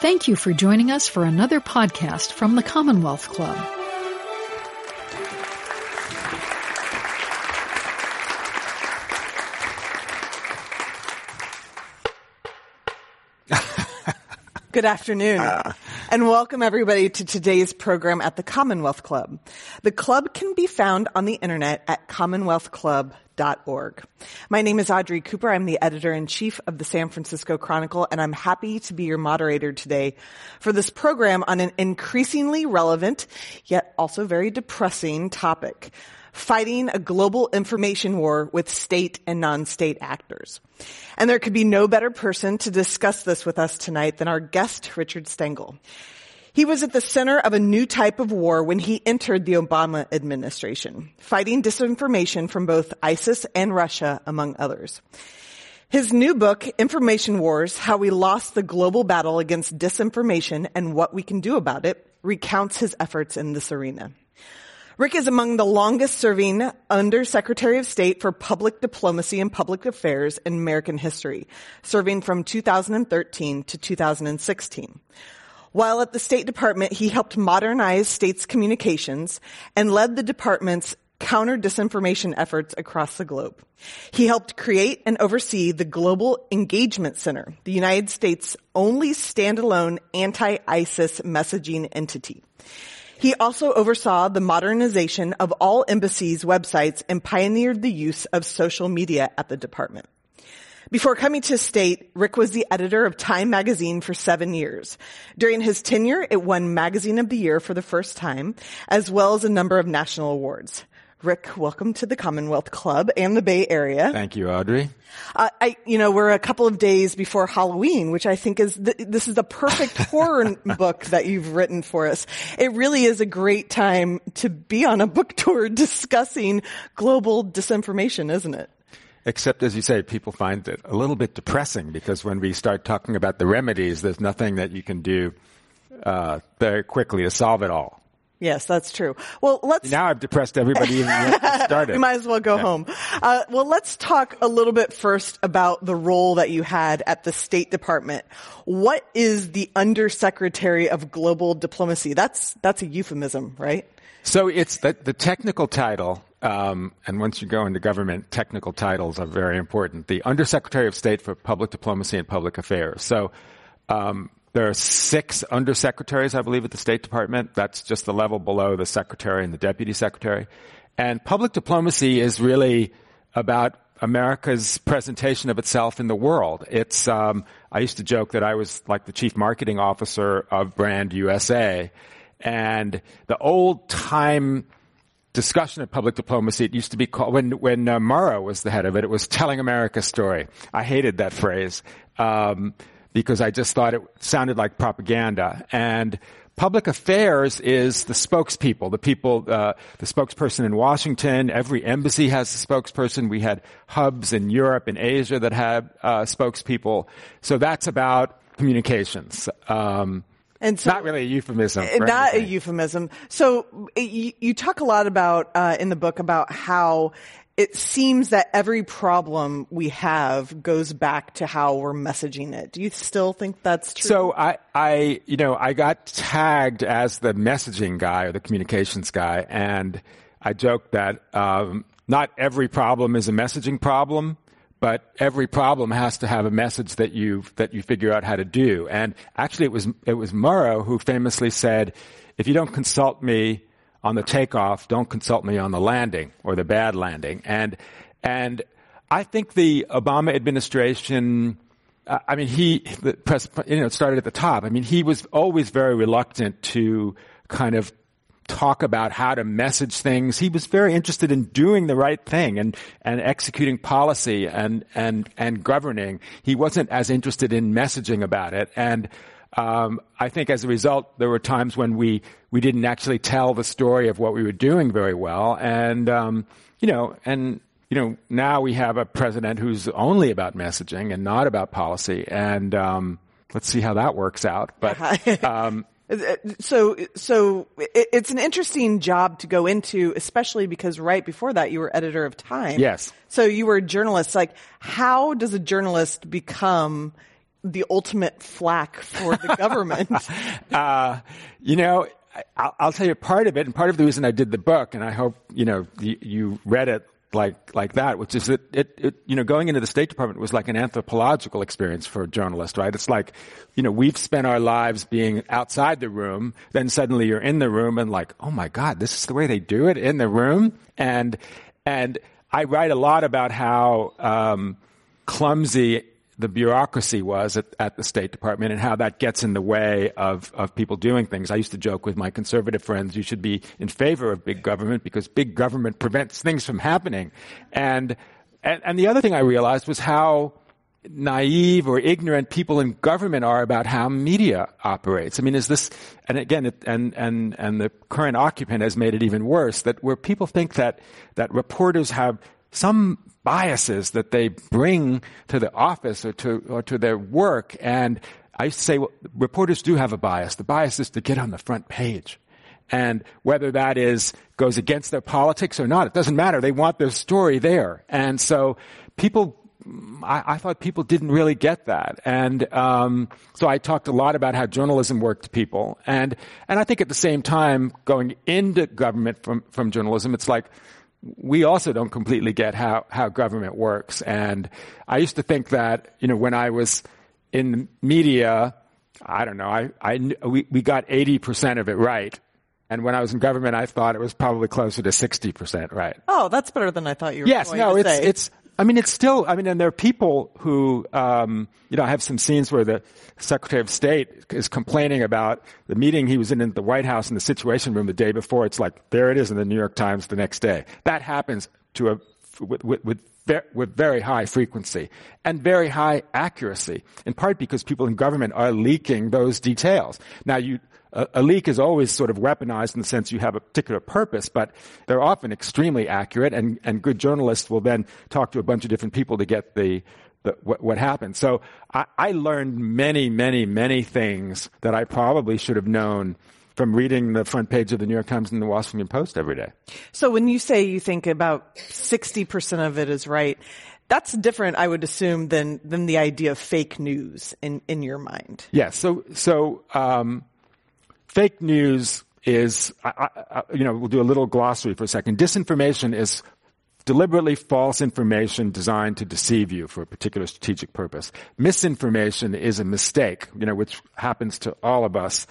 Thank you for joining us for another podcast from the Commonwealth Club. Good afternoon. Uh, And welcome everybody to today's program at the Commonwealth Club. The club can be found on the internet at commonwealthclub.org. My name is Audrey Cooper. I'm the editor in chief of the San Francisco Chronicle and I'm happy to be your moderator today for this program on an increasingly relevant yet also very depressing topic fighting a global information war with state and non-state actors. And there could be no better person to discuss this with us tonight than our guest, Richard Stengel. He was at the center of a new type of war when he entered the Obama administration, fighting disinformation from both ISIS and Russia, among others. His new book, Information Wars, How We Lost the Global Battle Against Disinformation and What We Can Do About It, recounts his efforts in this arena. Rick is among the longest serving Undersecretary of State for Public Diplomacy and Public Affairs in American history, serving from 2013 to 2016. While at the State Department, he helped modernize states' communications and led the department's counter disinformation efforts across the globe. He helped create and oversee the Global Engagement Center, the United States' only standalone anti-ISIS messaging entity. He also oversaw the modernization of all embassies' websites and pioneered the use of social media at the department. Before coming to state, Rick was the editor of Time magazine for seven years. During his tenure, it won Magazine of the Year for the first time, as well as a number of national awards. Rick, welcome to the Commonwealth Club and the Bay Area. Thank you, Audrey. Uh, I, you know, we're a couple of days before Halloween, which I think is th- this is the perfect horror book that you've written for us. It really is a great time to be on a book tour discussing global disinformation, isn't it? Except, as you say, people find it a little bit depressing because when we start talking about the remedies, there's nothing that you can do uh, very quickly to solve it all. Yes, that's true. Well, let's. Now I've depressed everybody even started. we might as well go Yeah. home. Uh, well, let's talk a little bit first about the role that you had at the State Department. What is the Undersecretary of Global Diplomacy? That's that's a euphemism, right? So it's the, the technical title, um, and once you go into government, technical titles are very important. The Undersecretary of State for Public Diplomacy and Public Affairs. So um, there are six undersecretaries, I believe, at the State Department. That's just the level below the secretary and the deputy secretary. And public diplomacy is really about America's presentation of itself in the world. It's um, I used to joke that I was like the chief marketing officer of Brand USA, and the old time discussion of public diplomacy. It used to be called when when uh, Murrow was the head of it. It was telling America's story. I hated that phrase um, because I just thought it sounded like propaganda. And public affairs is the spokespeople, the people, uh, the spokesperson in Washington. Every embassy has a spokesperson. We had hubs in Europe and Asia that had uh, spokespeople. So that's about communications. Um, And so, not really a euphemism. not a euphemism. So you, you talk a lot about uh, in the book about how it seems that every problem we have goes back to how we're messaging it. Do you still think that's true? So I, I, you know, I got tagged as the messaging guy or the communications guy, and I joked that um, not every problem is a messaging problem, but every problem has to have a message that you that you figure out how to do. And actually, it was it was Murrow who famously said, "If you don't consult me on the takeoff, don't consult me on the landing or the bad landing." And and I think the Obama administration. Uh, I mean, he, the press, you know, started at the top. I mean, he was always very reluctant to kind of talk about how to message things. He was very interested in doing the right thing and, and executing policy and, and, and governing. He wasn't as interested in messaging about it. And, um, I think as a result, there were times when we, we didn't actually tell the story of what we were doing very well. And, um, you know, and, you know, now we have a president who's only about messaging and not about policy. And, um, let's see how that works out. But, um, so so it's an interesting job to go into, especially because right before that you were editor of Time. Yes. So you were a journalist. Like, how does a journalist become the ultimate flack for the government? uh, you know, I'll, I'll, tell you part of it, and part of the reason I did the book, and I hope you know you, you read it like like that, which is that it, it, you know going into the State Department was like an anthropological experience for a journalist, right? It's like you know we've spent our lives being outside the room, then suddenly you're in the room and like, oh my God, this is the way they do it in the room, and and I write a lot about how um, clumsy the bureaucracy was at, at, the State Department and how that gets in the way of, of people doing things. I used to joke with my conservative friends, you should be in favor of big government because big government prevents things from happening. And, and, and the other thing I realized was how naive or ignorant people in government are about how media operates. I mean, is this, and again, it, and, and, and the current occupant has made it even worse, that where people think that, that reporters have some biases that they bring to the office or to, or to their work. And I say, well, reporters do have a bias. The bias is to get on the front page. And whether that is, goes against their politics or not, it doesn't matter. They want their story there. And so people I, I, thought people didn't really get that, and um, so I talked a lot about how journalism worked to people, and and I think at the same time, going into government from from journalism, it's like we also don't completely get how, how government works. And I used to think that, you know, when I was in the media, I don't know, I, I, we, we got 80% of it right. And when I was in government, I thought it was probably closer to 60% right. Oh, that's better than I thought you were yes, no, it's, say. it's, I mean, it's still, I mean, and there are people who, um, you know, I have some scenes where the Secretary of State is complaining about the meeting he was in at the White House in the Situation Room the day before. It's like, there it is in the New York Times the next day. That happens to a, with, with, with with very high frequency and very high accuracy, in part because people in government are leaking those details. Now you, a, leak is always sort of weaponized in the sense you have a particular purpose, but they're often extremely accurate, and, and good journalists will then talk to a bunch of different people to get the, the what, what happened. So I, I learned many, many, many things that I probably should have known from reading the front page of the New York Times and the Washington Post every day. So when you say you think about 60% of it is right, that's different, I would assume, than, than the idea of fake news in, in your mind. Yes. So, so, um, fake news is, I, I, you know, we'll do a little glossary for a second. Disinformation is deliberately false information designed to deceive you for a particular strategic purpose. Misinformation is a mistake, you know, which happens to all of us.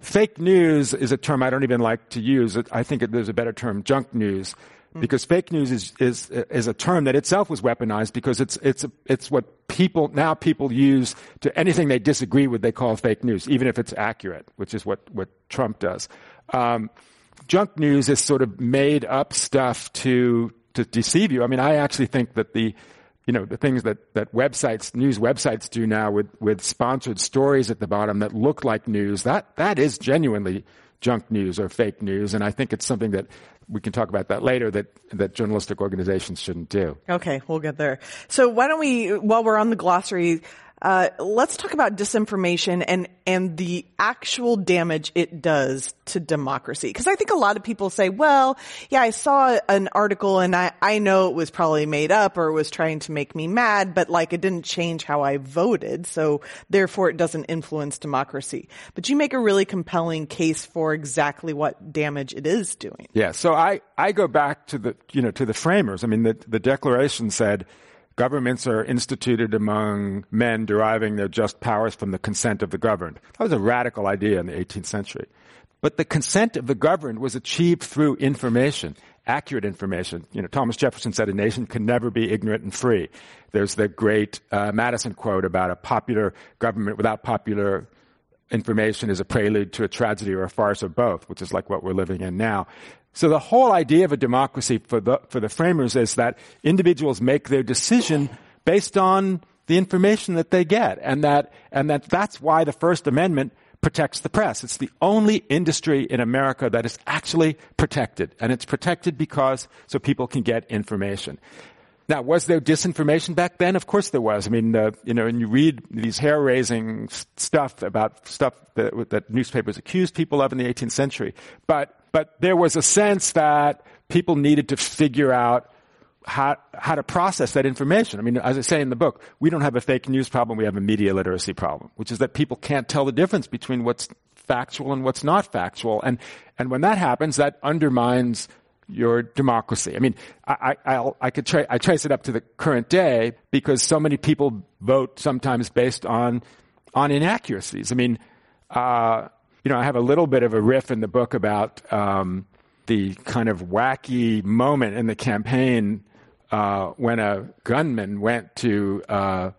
Fake news is a term I don't even like to use. I think there's a better term, junk news. Because fake news is, is, is a term that itself was weaponized because it's, it's, it's what people, now people use to anything they disagree with, they call fake news, even if it's accurate, which is what, what Trump does. Um, junk news is sort of made up stuff to, to deceive you. I mean, I actually think that the, you know, the things that, that websites, news websites do now with, with sponsored stories at the bottom that look like news, that, that is genuinely junk news or fake news. And I think it's something that we can talk about that later that, that journalistic organizations shouldn't do. Okay, we'll get there. So why don't we, while we're on the glossary, uh, let's talk about disinformation and and the actual damage it does to democracy. Because I think a lot of people say, "Well, yeah, I saw an article and I I know it was probably made up or was trying to make me mad, but like it didn't change how I voted, so therefore it doesn't influence democracy." But you make a really compelling case for exactly what damage it is doing. Yeah. So I I go back to the you know to the framers. I mean, the the Declaration said Governments are instituted among men deriving their just powers from the consent of the governed. That was a radical idea in the 18th century. But the consent of the governed was achieved through information, accurate information. You know, Thomas Jefferson said a nation can never be ignorant and free. There's the great uh, Madison quote about a popular government without popular information is a prelude to a tragedy or a farce or both, which is like what we're living in now. So the whole idea of a democracy for the, for the framers is that individuals make their decision based on the information that they get. And that, and that that's why the First Amendment protects the press. It's the only industry in America that is actually protected. And it's protected because so people can get information. Now, was there disinformation back then? Of course there was. I mean, uh, you know, and you read these hair-raising stuff about stuff that, that newspapers accused people of in the 18th century. But but there was a sense that people needed to figure out how, how to process that information. I mean, as I say in the book, we don't have a fake news problem, we have a media literacy problem, which is that people can't tell the difference between what's factual and what's not factual. And, and when that happens, that undermines your democracy. I mean, I, I, I could tra- I trace it up to the current day because so many people vote sometimes based on, on inaccuracies. I mean, uh, you know, I have a little bit of a riff in the book about, um, the kind of wacky moment in the campaign uh, when a gunman went to uh,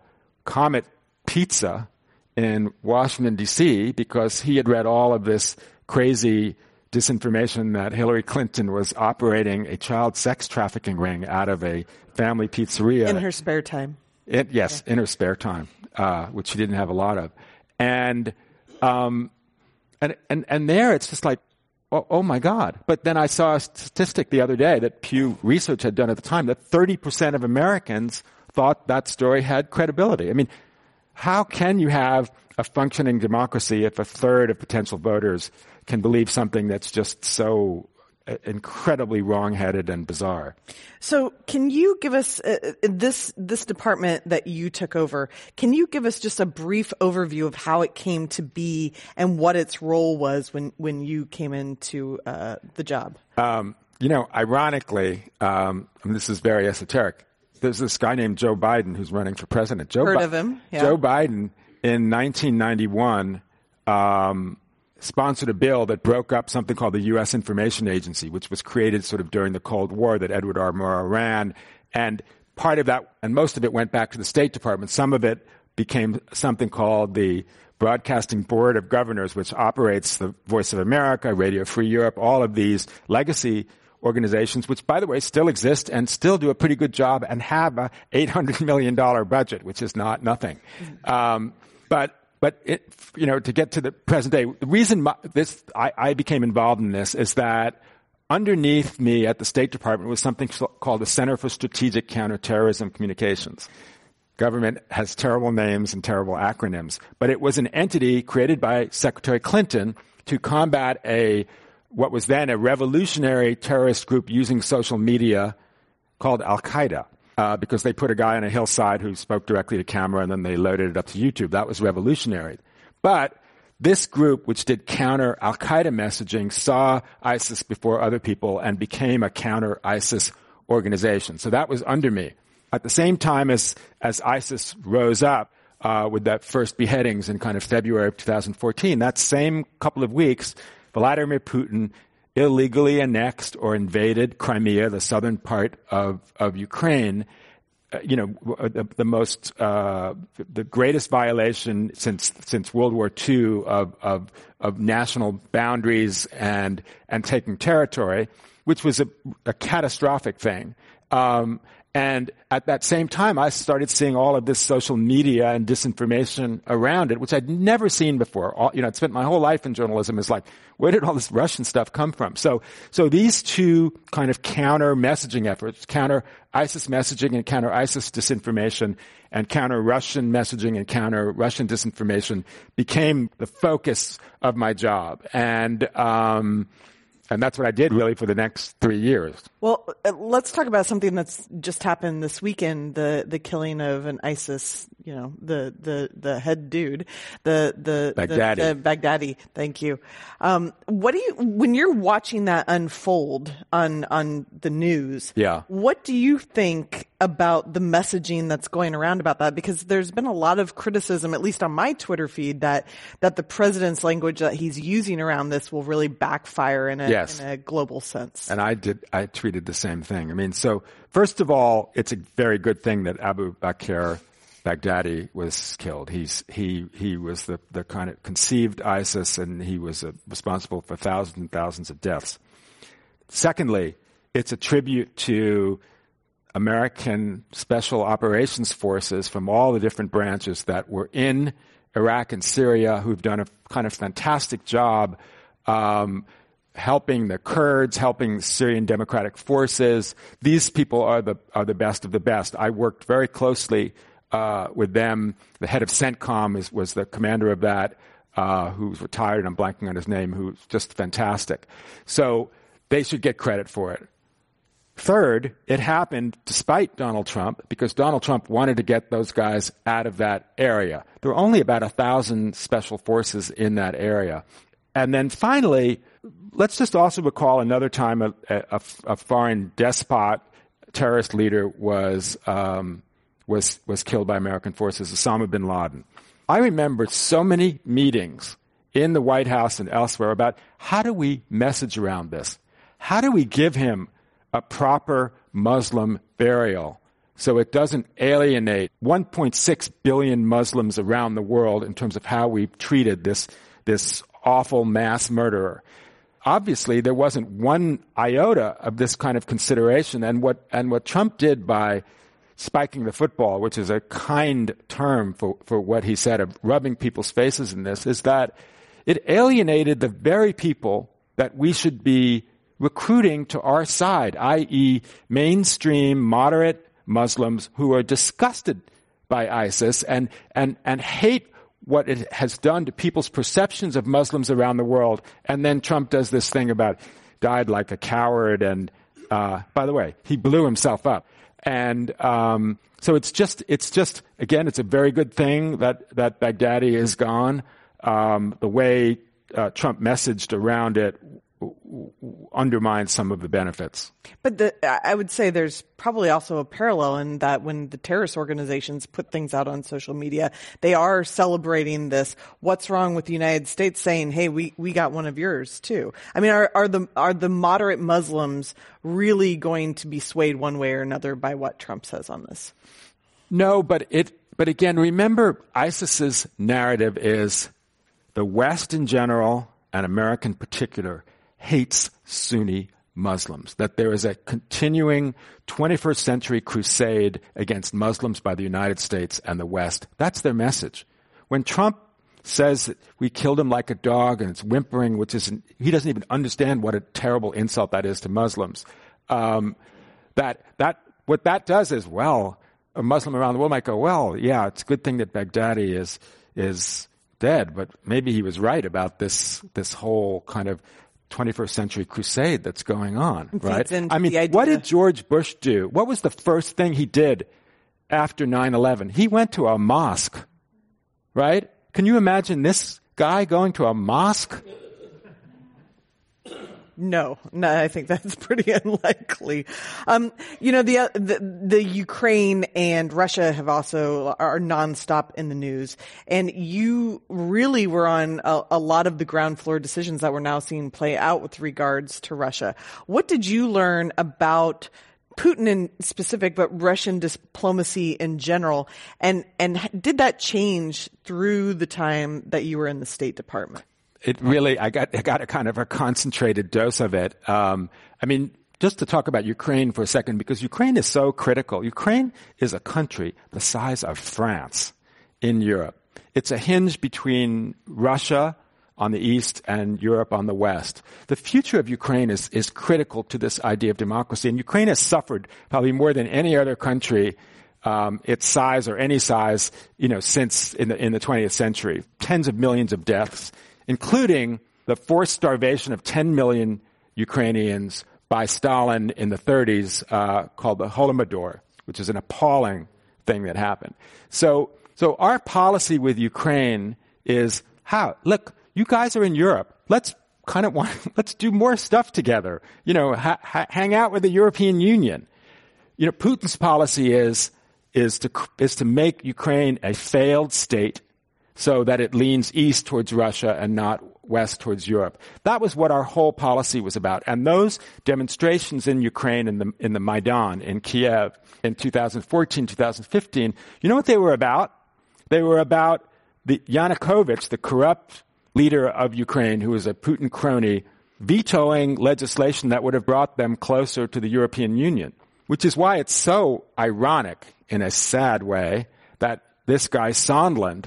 Comet Pizza in Washington, D.C., because he had read all of this crazy disinformation that Hillary Clinton was operating a child sex trafficking ring out of a family pizzeria. In her spare time. It, yes, yeah. in her spare time, uh, which she didn't have a lot of. And, um, and, and, and there it's just like, oh, oh, my God. But then I saw a statistic the other day that Pew Research had done at the time that 30% of Americans thought that story had credibility. I mean, how can you have a functioning democracy if a third of potential voters can believe something that's just so incredibly wrong-headed and bizarre. So, can you give us uh, uh, this this department that you took over? Can you give us just a brief overview of how it came to be and what its role was when when you came into uh, the job? Um, you know, ironically, um, this is very esoteric. There's this guy named Joe Biden who's running for president. Joe Heard Bi- of him? Yeah. Joe Biden in 1991. Um, sponsored a bill that broke up something called the U.S. Information Agency, which was created sort of during the Cold War that Edward R. Murrow ran. And part of that, and most of it went back to the State Department. Some of it became something called the Broadcasting Board of Governors, which operates the Voice of America, Radio Free Europe, all of these legacy organizations, which by the way still exist and still do a pretty good job and have a $800 million budget, which is not nothing. Mm-hmm. Um, but but it, you know, to get to the present day, the reason my, this I, I became involved in this is that underneath me at the State Department was something called the Center for Strategic Counterterrorism Communications. Government has terrible names and terrible acronyms, but it was an entity created by Secretary Clinton to combat a what was then a revolutionary terrorist group using social media called Al Qaeda uh, because they put a guy on a hillside who spoke directly to camera and then they loaded it up to YouTube. That was revolutionary. But this group, which did counter Al Qaeda messaging, saw ISIS before other people and became a counter ISIS organization. So that was under me. At the same time as, as ISIS rose up, uh, with that first beheadings in kind of February of 2014, that same couple of weeks, Vladimir Putin illegally annexed or invaded Crimea, the southern part of, of Ukraine, uh, you know, uh, the, the most, uh, the greatest violation since, since World War II of, of, of national boundaries and, and taking territory, which was a, a catastrophic thing. Um, and at that same time, I started seeing all of this social media and disinformation around it, which I'd never seen before. All, you know, I'd spent my whole life in journalism is like, where did all this Russian stuff come from? So, so these two kind of counter messaging efforts, counter ISIS messaging and counter ISIS disinformation and counter Russian messaging and counter Russian disinformation became the focus of my job. And, um, and that's what I did really for the next three years. Well, uh, let's talk about something that's just happened this weekend: the the killing of an ISIS, you know, the the the head dude, the the Baghdadi. The, the Baghdadi. Thank you. Um, what do you when you're watching that unfold on on the news? Yeah. What do you think about the messaging that's going around about that? Because there's been a lot of criticism, at least on my Twitter feed, that that the president's language that he's using around this will really backfire in a, yes. in a global sense. And I did. I tweeted did the same thing. I mean, so first of all, it's a very good thing that Abu Bakr Baghdadi was killed. He's he he was the the kind of conceived ISIS, and he was uh, responsible for thousands and thousands of deaths. Secondly, it's a tribute to American special operations forces from all the different branches that were in Iraq and Syria, who've done a kind of fantastic job. Um, helping the Kurds, helping Syrian Democratic Forces. These people are the are the best of the best. I worked very closely uh, with them. The head of CENTCOM is, was the commander of that, uh, who's retired. I'm blanking on his name. Who's just fantastic. So they should get credit for it. Third, it happened despite Donald Trump because Donald Trump wanted to get those guys out of that area. There were only about a thousand special forces in that area. And then finally, let's just also recall another time a, a, a foreign despot, terrorist leader was, um, was, was killed by American forces, Osama bin Laden. I remember so many meetings in the White House and elsewhere about how do we message around this? How do we give him a proper Muslim burial so it doesn't alienate 1.6 billion Muslims around the world in terms of how we've treated this, this awful mass murderer. Obviously, there wasn't one iota of this kind of consideration. And what, and what Trump did by spiking the football, which is a kind term for, for what he said of rubbing people's faces in this, is that it alienated the very people that we should be recruiting to our side, i.e., mainstream moderate Muslims who are disgusted by ISIS and, and, and hate what it has done to people's perceptions of Muslims around the world. And then Trump does this thing about died like a coward. And uh, by the way, he blew himself up. And um, so it's just, it's just, again, it's a very good thing that that Baghdadi is gone. Um, the way uh, Trump messaged around it undermines some of the benefits. But the, I would say there's probably also a parallel in that when the terrorist organizations put things out on social media, they are celebrating this. What's wrong with the United States saying, "Hey, we we got one of yours too"? I mean, are are the are the moderate Muslims really going to be swayed one way or another by what Trump says on this? No, but it. But again, remember, ISIS's narrative is the West in general and America in particular hates Sunni Muslims, that there is a continuing 21st century crusade against Muslims by the United States and the West. That's their message. When Trump says we killed him like a dog and it's whimpering, which is, he doesn't even understand what a terrible insult that is to Muslims. Um, that, that, what that does is, well, a Muslim around the world might go, well, yeah, it's a good thing that Baghdadi is, is dead, but maybe he was right about this, this whole kind of 21st century crusade that's going on, right? I mean, what did George Bush do? What was the first thing he did after 9-11? He went to a mosque, right? Can you imagine this guy going to a mosque? No, no, I think that's pretty unlikely. Um, you know, the, the, the Ukraine and Russia have also are nonstop in the news, and you really were on a, a lot of the ground floor decisions that we're now seeing play out with regards to Russia. What did you learn about Putin in specific, but Russian diplomacy in general, and and did that change through the time that you were in the State Department? It really, I got, I got a kind of a concentrated dose of it. Um, I mean, just to talk about Ukraine for a second, because Ukraine is so critical. Ukraine is a country the size of France in Europe. It's a hinge between Russia on the east and Europe on the west. The future of Ukraine is, is critical to this idea of democracy. And Ukraine has suffered probably more than any other country um, its size or any size, you know, since in the in the 20th century. Tens of millions of deaths, including the forced starvation of 10 million Ukrainians by Stalin in the 30s, uh, called the Holodomor, which is an appalling thing that happened. So, so our policy with Ukraine is how? Look, you guys are in Europe. Let's kind of want, let's do more stuff together. You know, ha, ha, hang out with the European Union. You know, Putin's policy is, is to, is to make Ukraine a failed state so that it leans east towards Russia and not west towards Europe. That was what our whole policy was about. And those demonstrations in Ukraine in the, in the Maidan in Kiev in 2014, 2015, you know what they were about? They were about the Yanukovych, the corrupt leader of Ukraine, who was a Putin crony, vetoing legislation that would have brought them closer to the European Union. Which is why it's so ironic in a sad way that this guy Sondland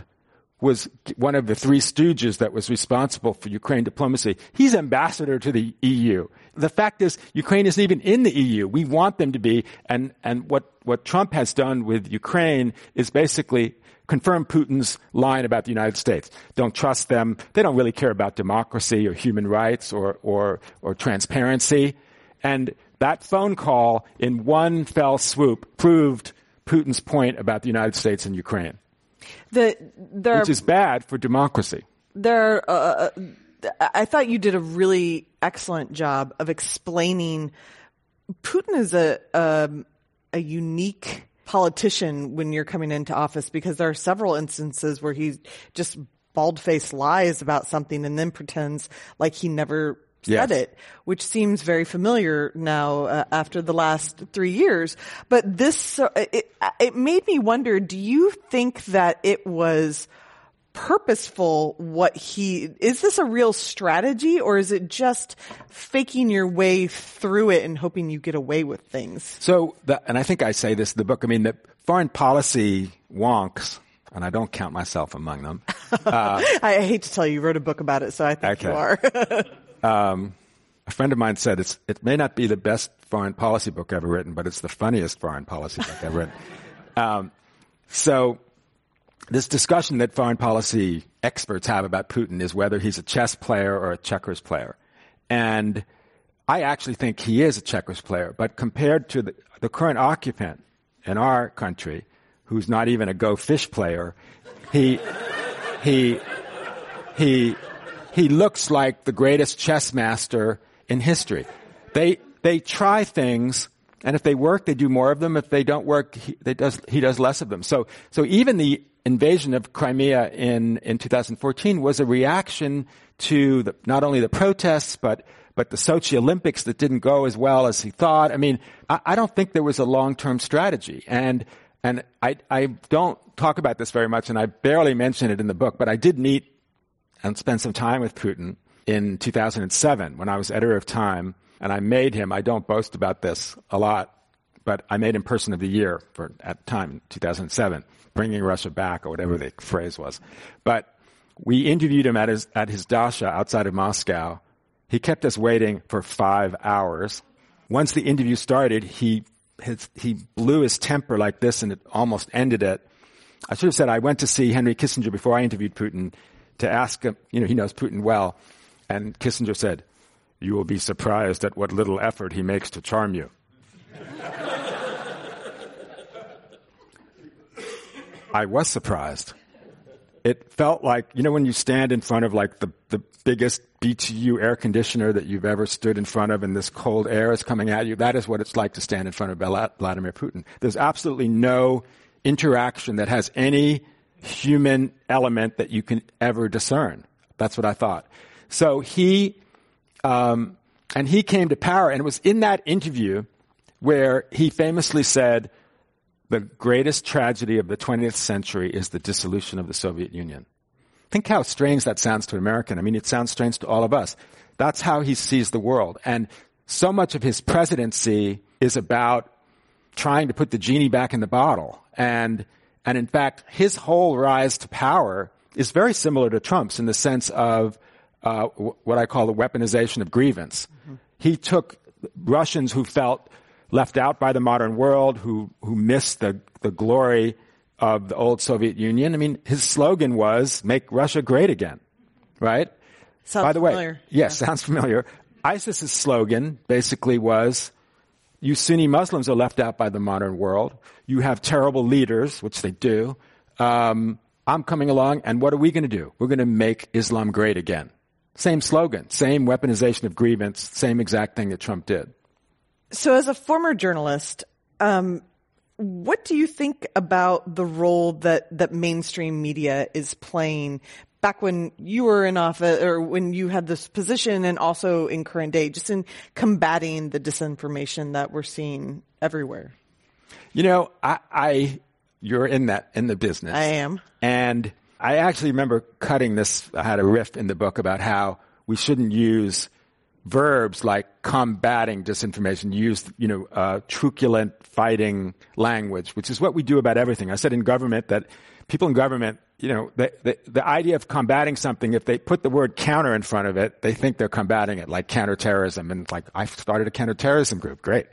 was one of the three stooges that was responsible for Ukraine diplomacy. He's ambassador to the EU. The fact is, Ukraine isn't even in the EU. We want them to be, and, and what, what Trump has done with Ukraine is basically confirm Putin's line about the United States. Don't trust them. They don't really care about democracy or human rights or, or, or transparency. And That phone call in one fell swoop proved Putin's point about the United States and Ukraine. The, there which is bad for democracy. There, uh, I thought you did a really excellent job of explaining Putin is a, a, a unique politician when you're coming into office because there are several instances where he just bald faced lies about something and then pretends like he never said Yes. it, which seems very familiar now uh, after the last three years. But this, uh, it, it made me wonder, do you think that it was purposeful what he, is this a real strategy or is it just faking your way through it and hoping you get away with things? So, the, and I think I say this in the book. I mean, the foreign policy wonks, and I don't count myself among them. I, I hate to tell you, you wrote a book about it, so I think you are. um, a friend of mine said it's, it may not be the best foreign policy book ever written, but it's the funniest foreign policy book ever written. Um, so this discussion that foreign policy experts have about Putin is whether he's a chess player or a checkers player. And I actually think he is a checkers player, but compared to the, the current occupant in our country, who's not even a go fish player, he, he, he, he looks like the greatest chess master in history. They, they try things, and if they work, they do more of them. If they don't work, he, they does, he does less of them. So, so even the invasion of Crimea in, in 2014 was a reaction to the, not only the protests, but, but the Sochi Olympics that didn't go as well as he thought. I mean, I, I don't think there was a long-term strategy. And, and I, I don't talk about this very much, and I barely mention it in the book, but I did meet and spend some time with Putin in 2007 when I was editor of Time, and I made him. I don't boast about this a lot, but I made him Person of the Year for at time, 2007, bringing Russia back or whatever the phrase was. But we interviewed him at his at his dacha outside of Moscow. He kept us waiting for five hours. Once the interview started, he his, he blew his temper like this, and it almost ended it. I should have said I went to see Henry Kissinger before I interviewed Putin to ask him. You know, he knows Putin well, and Kissinger said, "You will be surprised at what little effort he makes to charm you." I was surprised. It felt like, you know, when you stand in front of like the, the biggest BTU air conditioner that you've ever stood in front of and this cold air is coming at you, that is what it's like to stand in front of Vladimir Putin. There's absolutely no interaction that has any human element that you can ever discern. That's what I thought. So he, um, and he came to power, and it was in that interview where he famously said, the greatest tragedy of the 20th century is the dissolution of the Soviet Union. Think how strange that sounds to an American. I mean, it sounds strange to all of us. That's how he sees the world. And so much of his presidency is about trying to put the genie back in the bottle. And, and in fact, his whole rise to power is very similar to Trump's in the sense of uh, w- what I call the weaponization of grievance. He took Russians who felt left out by the modern world, who, who missed the, the glory of the old Soviet Union. I mean, his slogan was, make Russia great again, right? Sounds by the way, familiar. yes, sounds familiar. ISIS's slogan basically was, you Sunni Muslims are left out by the modern world. You have terrible leaders, which they do. Um, I'm coming along, and what are we going to do? We're going to make Islam great again. Same slogan, same weaponization of grievance, same exact thing that Trump did. So, as a former journalist, um, what do you think about the role that that mainstream media is playing? Back when you were in office, or when you had this position, and also in current day, just in combating the disinformation that we're seeing everywhere. You know, I, I you're in that in the business. I am. And I actually remember cutting this. I had a riff in the book about how we shouldn't use verbs like combating disinformation. Use you know uh, truculent fighting language, which is what we do about everything. I said in government that people in government, you know, the, the, the idea of combating something, if they put the word counter in front of it, they think they're combating it, like counterterrorism. And like, I started a counterterrorism group. Great.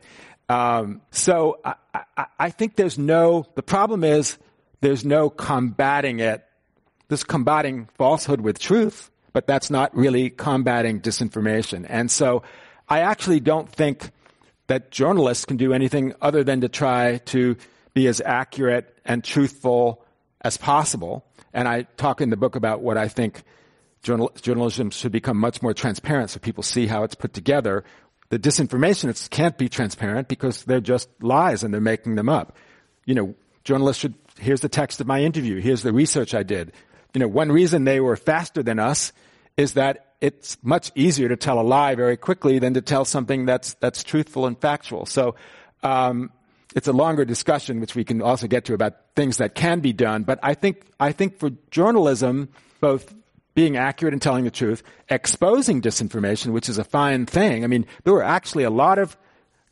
Um, so I, I, I think there's no, the problem is there's no combating it. There's combating falsehood with truth, but that's not really combating disinformation. And so I actually don't think that journalists can do anything other than to try to be as accurate and truthful as possible. And I talk in the book about what I think journal, journalism should become much more transparent so people see how it's put together. The disinformation can't be transparent because they're just lies and they're making them up. You know, journalists should, here's the text of my interview, here's the research I did. You know, one reason they were faster than us is that it's much easier to tell a lie very quickly than to tell something that's that's truthful and factual. So um, it's a longer discussion, which we can also get to about things that can be done. But I think I think for journalism, both being accurate and telling the truth, exposing disinformation, which is a fine thing. I mean, there were actually a lot of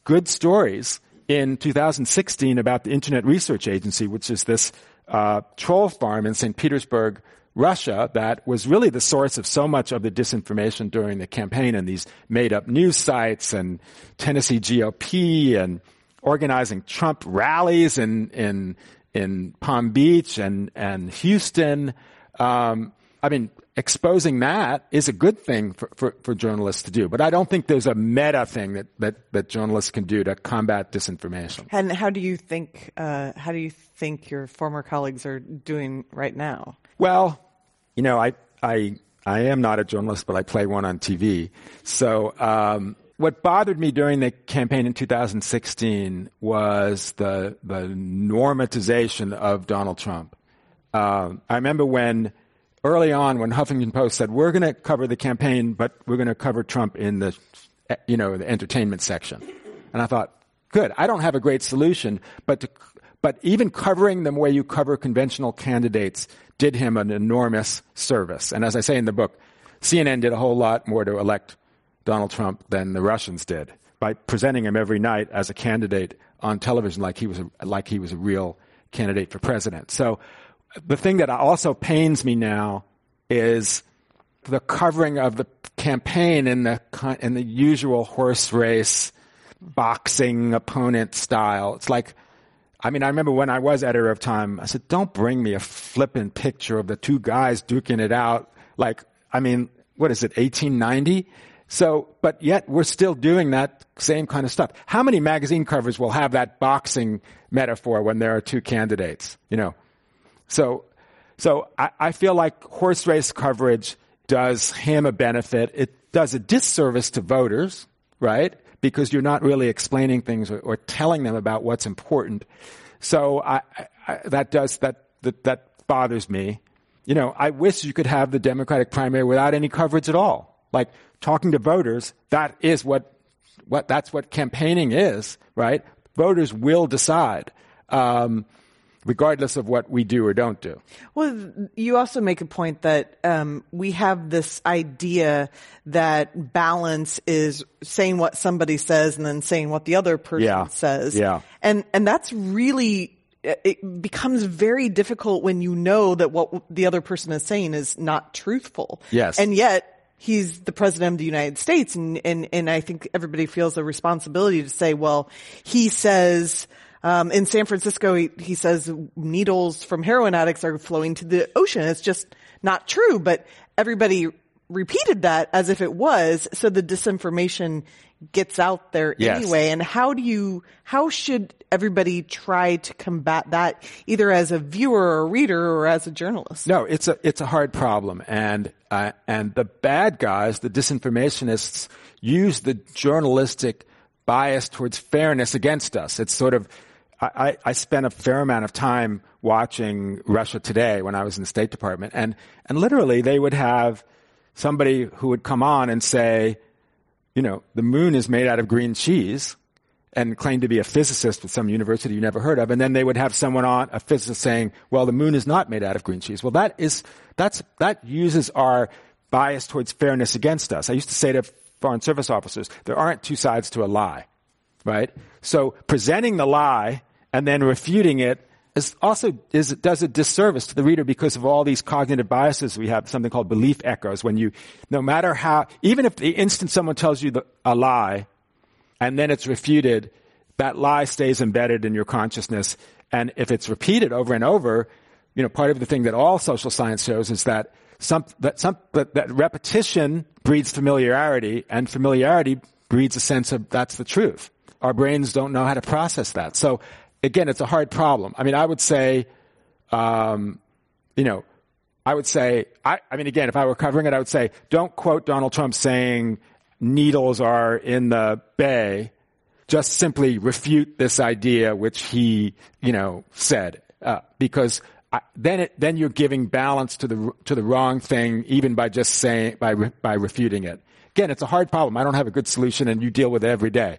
good stories in 2016 about the Internet Research Agency, which is this uh, troll farm in St. Petersburg, Russia that was really the source of so much of the disinformation during the campaign and these made up news sites and Tennessee GOP and organizing Trump rallies in, in, in Palm Beach and, and Houston. Um, I mean, exposing that is a good thing for, for, for, journalists to do. But I don't think there's a meta thing that, that, that journalists can do to combat disinformation. And how do you think, uh, how do you think your former colleagues are doing right now? Well, you know, I, I, I am not a journalist, but I play one on TV. So, um, what bothered me during the campaign in 2016 was the, the normatization of Donald Trump. Uh, I remember when early on when Huffington Post said we're going to cover the campaign, but we're going to cover Trump in the, you know, the entertainment section, and I thought, good. I don't have a great solution, but to but even covering them the way you cover conventional candidates did him an enormous service. And as I say in the book, CNN did a whole lot more to elect Donald Trump than the Russians did by presenting him every night as a candidate on television like he was a, like he was a real candidate for president. So the thing that also pains me now is the covering of the campaign in the in the usual horse race boxing opponent style. It's like I mean, I remember when I was editor of Time, I said, don't bring me a flippin' picture of the two guys duking it out. Like, I mean, what is it, 1890? So, but yet we're still doing that same kind of stuff. How many magazine covers will have that boxing metaphor when there are two candidates? You know, so, so I, I feel like horse race coverage does him a benefit. It does a disservice to voters, right? because you're not really explaining things or, or telling them about what's important. So I, I, that does that, that that bothers me. You know, I wish you could have the Democratic primary without any coverage at all. Like talking to voters, that is what what that's what campaigning is, right? Voters will decide. Um, regardless of what we do or don't do. Well, you also make a point that um, we have this idea that balance is saying what somebody says and then saying what the other person yeah. says. Yeah. And and that's really it becomes very difficult when you know that what the other person is saying is not truthful. Yes. And yet he's the president of the United States and and and I think everybody feels a responsibility to say, well, he says um, in San Francisco, he, he says needles from heroin addicts are flowing to the ocean. It's just not true, but everybody repeated that as if it was. So the disinformation gets out there yes. anyway. And how do you, how should everybody try to combat that either as a viewer or a reader or as a journalist? No, it's a, it's a hard problem. And, uh, and the bad guys, the disinformationists use the journalistic bias towards fairness against us. It's sort of, I, I spent a fair amount of time watching Russia Today when I was in the State Department, and and literally they would have somebody who would come on and say, you know, the moon is made out of green cheese, and claim to be a physicist with some university you never heard of, and then they would have someone on a physicist saying, well, the moon is not made out of green cheese. Well, that is that's that uses our bias towards fairness against us. I used to say to foreign service officers, there aren't two sides to a lie, right? So presenting the lie and then refuting it is also is, does a disservice to the reader because of all these cognitive biases we have, something called belief echoes. When you, no matter how, even if the instant someone tells you the, a lie and then it's refuted, that lie stays embedded in your consciousness. And if it's repeated over and over, you know, part of the thing that all social science shows is that some, that some, that, that repetition breeds familiarity and familiarity breeds a sense of that's the truth. our brains don't know how to process that. So again, it's a hard problem. I mean, I would say, um, you know, I would say, I, I mean, again, if I were covering it, I would say, don't quote Donald Trump saying needles are in the bay. Just simply refute this idea, which he, you know, said, uh, because I, then it, then you're giving balance to the to the wrong thing, even by just saying by by refuting it. Again, it's a hard problem. I don't have a good solution, and you deal with it every day.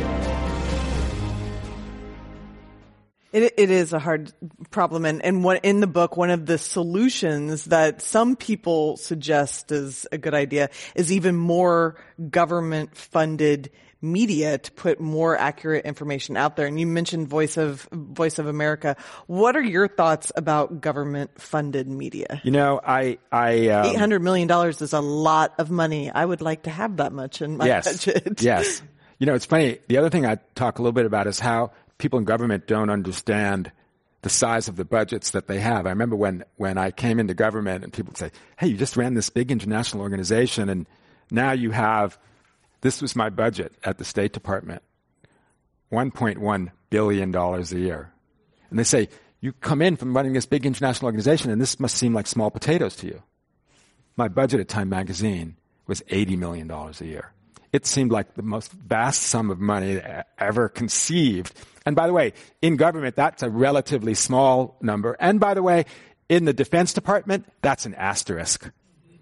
It, it is a hard problem, and, and what, in the book, one of the solutions that some people suggest is a good idea is even more government-funded media to put more accurate information out there. And you mentioned Voice of Voice of America. What are your thoughts about government-funded media? You know, I, I um, eight hundred million dollars is a lot of money. I would like to have that much in my yes, budget. yes. You know, it's funny. The other thing I talk a little bit about is how people in government don't understand the size of the budgets that they have. I remember when, when I came into government and people would say, Hey, you just ran this big international organization and now you have, this was my budget at the State Department, $1.1 billion a year. And they say, you come in from running this big international organization and this must seem like small potatoes to you. My budget at Time Magazine was $80 million a year. It seemed like the most vast sum of money ever conceived. And by the way, in government, that's a relatively small number. And by the way, in the Defense Department, that's an asterisk.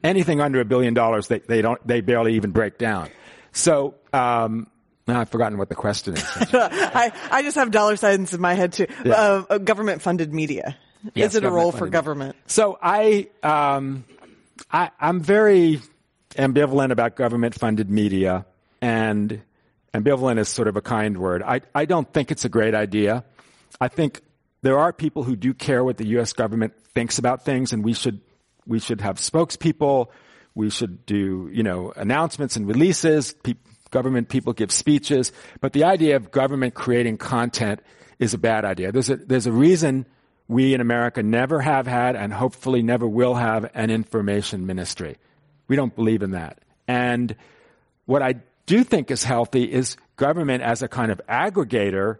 Anything under a billion dollars, they, they don't, they barely even break down. So, um, I've forgotten what the question is. I, I just have dollar signs in my head too. Yeah. Uh, government funded media. Yes, is it a role for government? So I, um, I, I'm very ambivalent about government funded media and ambivalent is sort of a kind word. I, I don't think it's a great idea. I think there are people who do care what the U.S. government thinks about things, and we should we should have spokespeople. We should do you know announcements and releases. Pe- government people give speeches, but the idea of government creating content is a bad idea. There's a there's a reason we in America never have had and hopefully never will have an information ministry. We don't believe in that. And what I do think is healthy is government as a kind of aggregator,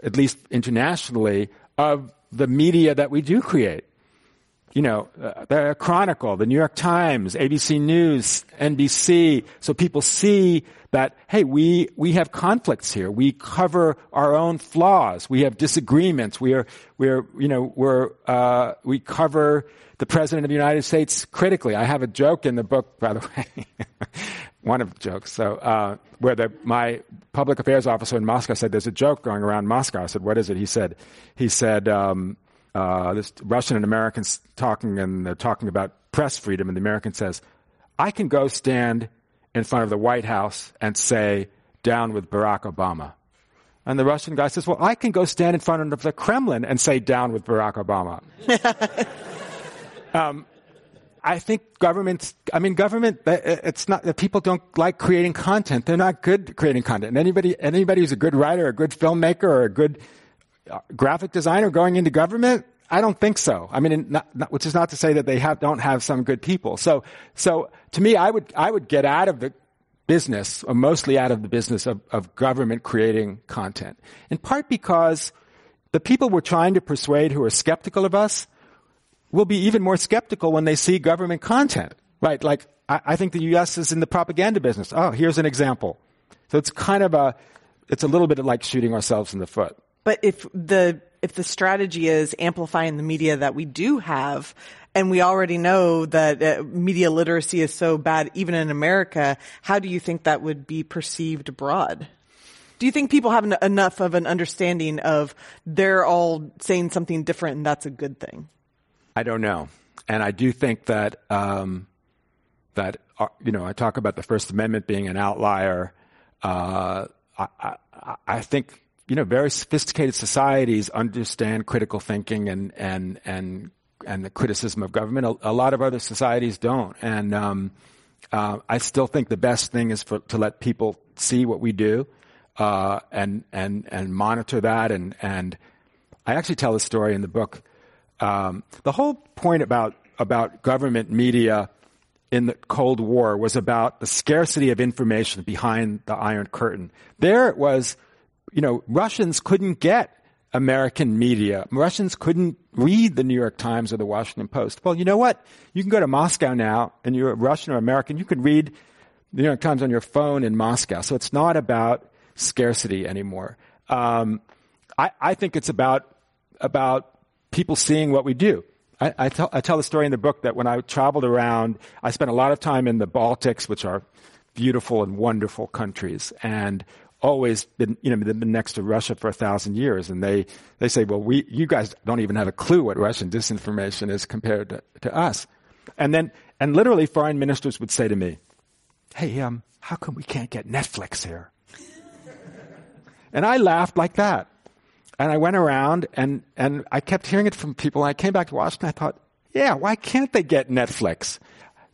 at least internationally, of the media that we do create. You know, uh, the Chronicle, the New York Times, ABC News, NBC, so people see that, hey, we, we have conflicts here. We cover our own flaws. We have disagreements. We are, we're, you know, we're, uh, we cover the President of the United States critically. I have a joke in the book, by the way one of the jokes. So, uh, where the, my public affairs officer in Moscow said, "There's a joke going around Moscow." I said, "What is it?" He said, "He said um, uh, this Russian and Americans talking, and they're talking about press freedom, and the American says, I can go stand in front of the White House and say, down with Barack Obama." And the Russian guy says, "Well, I can go stand in front of the Kremlin and say, down with Barack Obama." um, I think governments, I mean, government, uh, uh, it's not that people don't like creating content. They're not good at creating content. And anybody, anybody who's a good writer, a good filmmaker, or a good uh, graphic designer going into government, I don't think so. I mean, not, not, which is not to say that they have, don't have some good people. So, so to me, I would, I would get out of the business, or mostly out of the business of, of government creating content. In part because the people we're trying to persuade who are skeptical of us, will be even more skeptical when they see government content. Right? Like, I, I think the U.S. is in the propaganda business. Oh, here's an example. So it's kind of a, it's a little bit like shooting ourselves in the foot. But if the, if the strategy is amplifying the media that we do have, and we already know that uh, media literacy is so bad even in America, how do you think that would be perceived abroad? Do you think people have en- enough of an understanding of they're all saying something different and that's a good thing? I don't know, and I do think that um, that uh, you know I talk about the First Amendment being an outlier. Uh, I, I, I, think you know, very sophisticated societies understand critical thinking and and and and the criticism of government. A, a lot of other societies don't, and um, uh, I still think the best thing is for, to let people see what we do uh, and and and monitor that. And and I actually tell a story in the book. Um, the whole point about about government media in the Cold War was about the scarcity of information behind the Iron Curtain. There it was you know, Russians couldn't get American media. Russians couldn't read the New York Times or the Washington Post. Well, you know what? You can go to Moscow now, and you're a Russian or American. You can read the New York Times on your phone in Moscow. So it's not about scarcity anymore. Um, I, I, think it's about about people seeing what we do. I, I, tell, I tell the story in the book that when I traveled around, I spent a lot of time in the Baltics, which are beautiful and wonderful countries, and always been, you know, been next to Russia for a thousand years. And they, they say, well, we, you guys don't even have a clue what Russian disinformation is compared to, to us. And then, and literally foreign ministers would say to me, hey, um, how come we can't get Netflix here? and I laughed like that. And I went around and, and I kept hearing it from people. And I came back to Washington. I thought, yeah, why can't they get Netflix?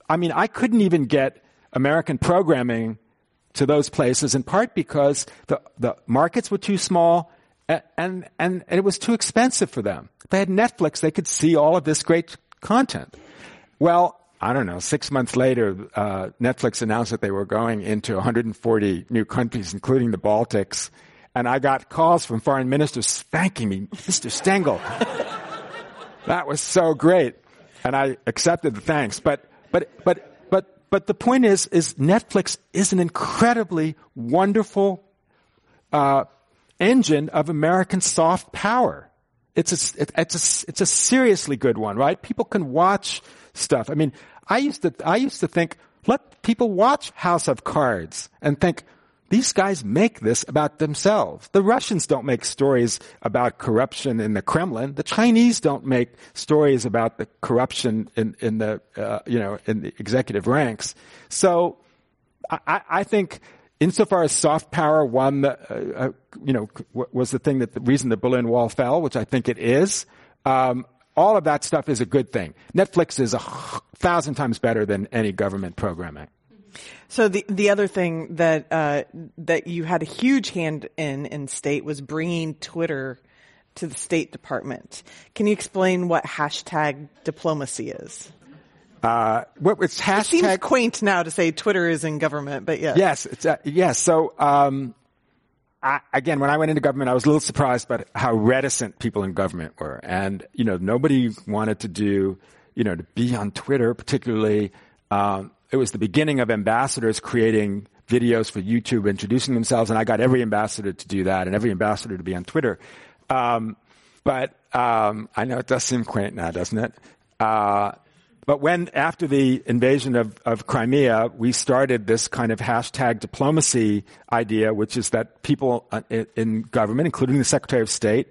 I mean, I couldn't even get American programming to those places in part because the, the markets were too small and, and, and it was too expensive for them. If they had Netflix, they could see all of this great content. Well, I don't know, six months later, uh, Netflix announced that they were going into 140 new countries, including the Baltics. And I got calls from foreign ministers thanking me, Mr. Stengel. that was so great. And I accepted the thanks. But, but, but but but the point is, is Netflix is an incredibly wonderful uh, engine of American soft power. It's a, it's a, it's a seriously good one, right? People can watch stuff. I mean, I used to, I used to think, let people watch House of Cards and think, these guys make this about themselves. The Russians don't make stories about corruption in the Kremlin. The Chinese don't make stories about the corruption in, in the, uh, you know, in the executive ranks. So I, I think insofar as soft power won the, uh, uh, you know, was the thing that the reason the Berlin Wall fell, which I think it is, um, all of that stuff is a good thing. Netflix is a thousand times better than any government programming. So the the other thing that uh, that you had a huge hand in in state was bringing Twitter to the State Department. Can you explain what hashtag diplomacy is? Uh, what it's hashtag. It seems quaint now to say Twitter is in government, but yes. Yes, it's, uh, yes. So um, I, again, when I went into government, I was a little surprised by how reticent people in government were, and you know, nobody wanted to do, you know, to be on Twitter, particularly. Um, it was the beginning of ambassadors creating videos for YouTube, introducing themselves, and I got every ambassador to do that and every ambassador to be on Twitter. Um, but um, I know it does seem quaint now, doesn't it? Uh, but when, after the invasion of, of Crimea, we started this kind of hashtag diplomacy idea, which is that people uh, in, government, including the Secretary of State,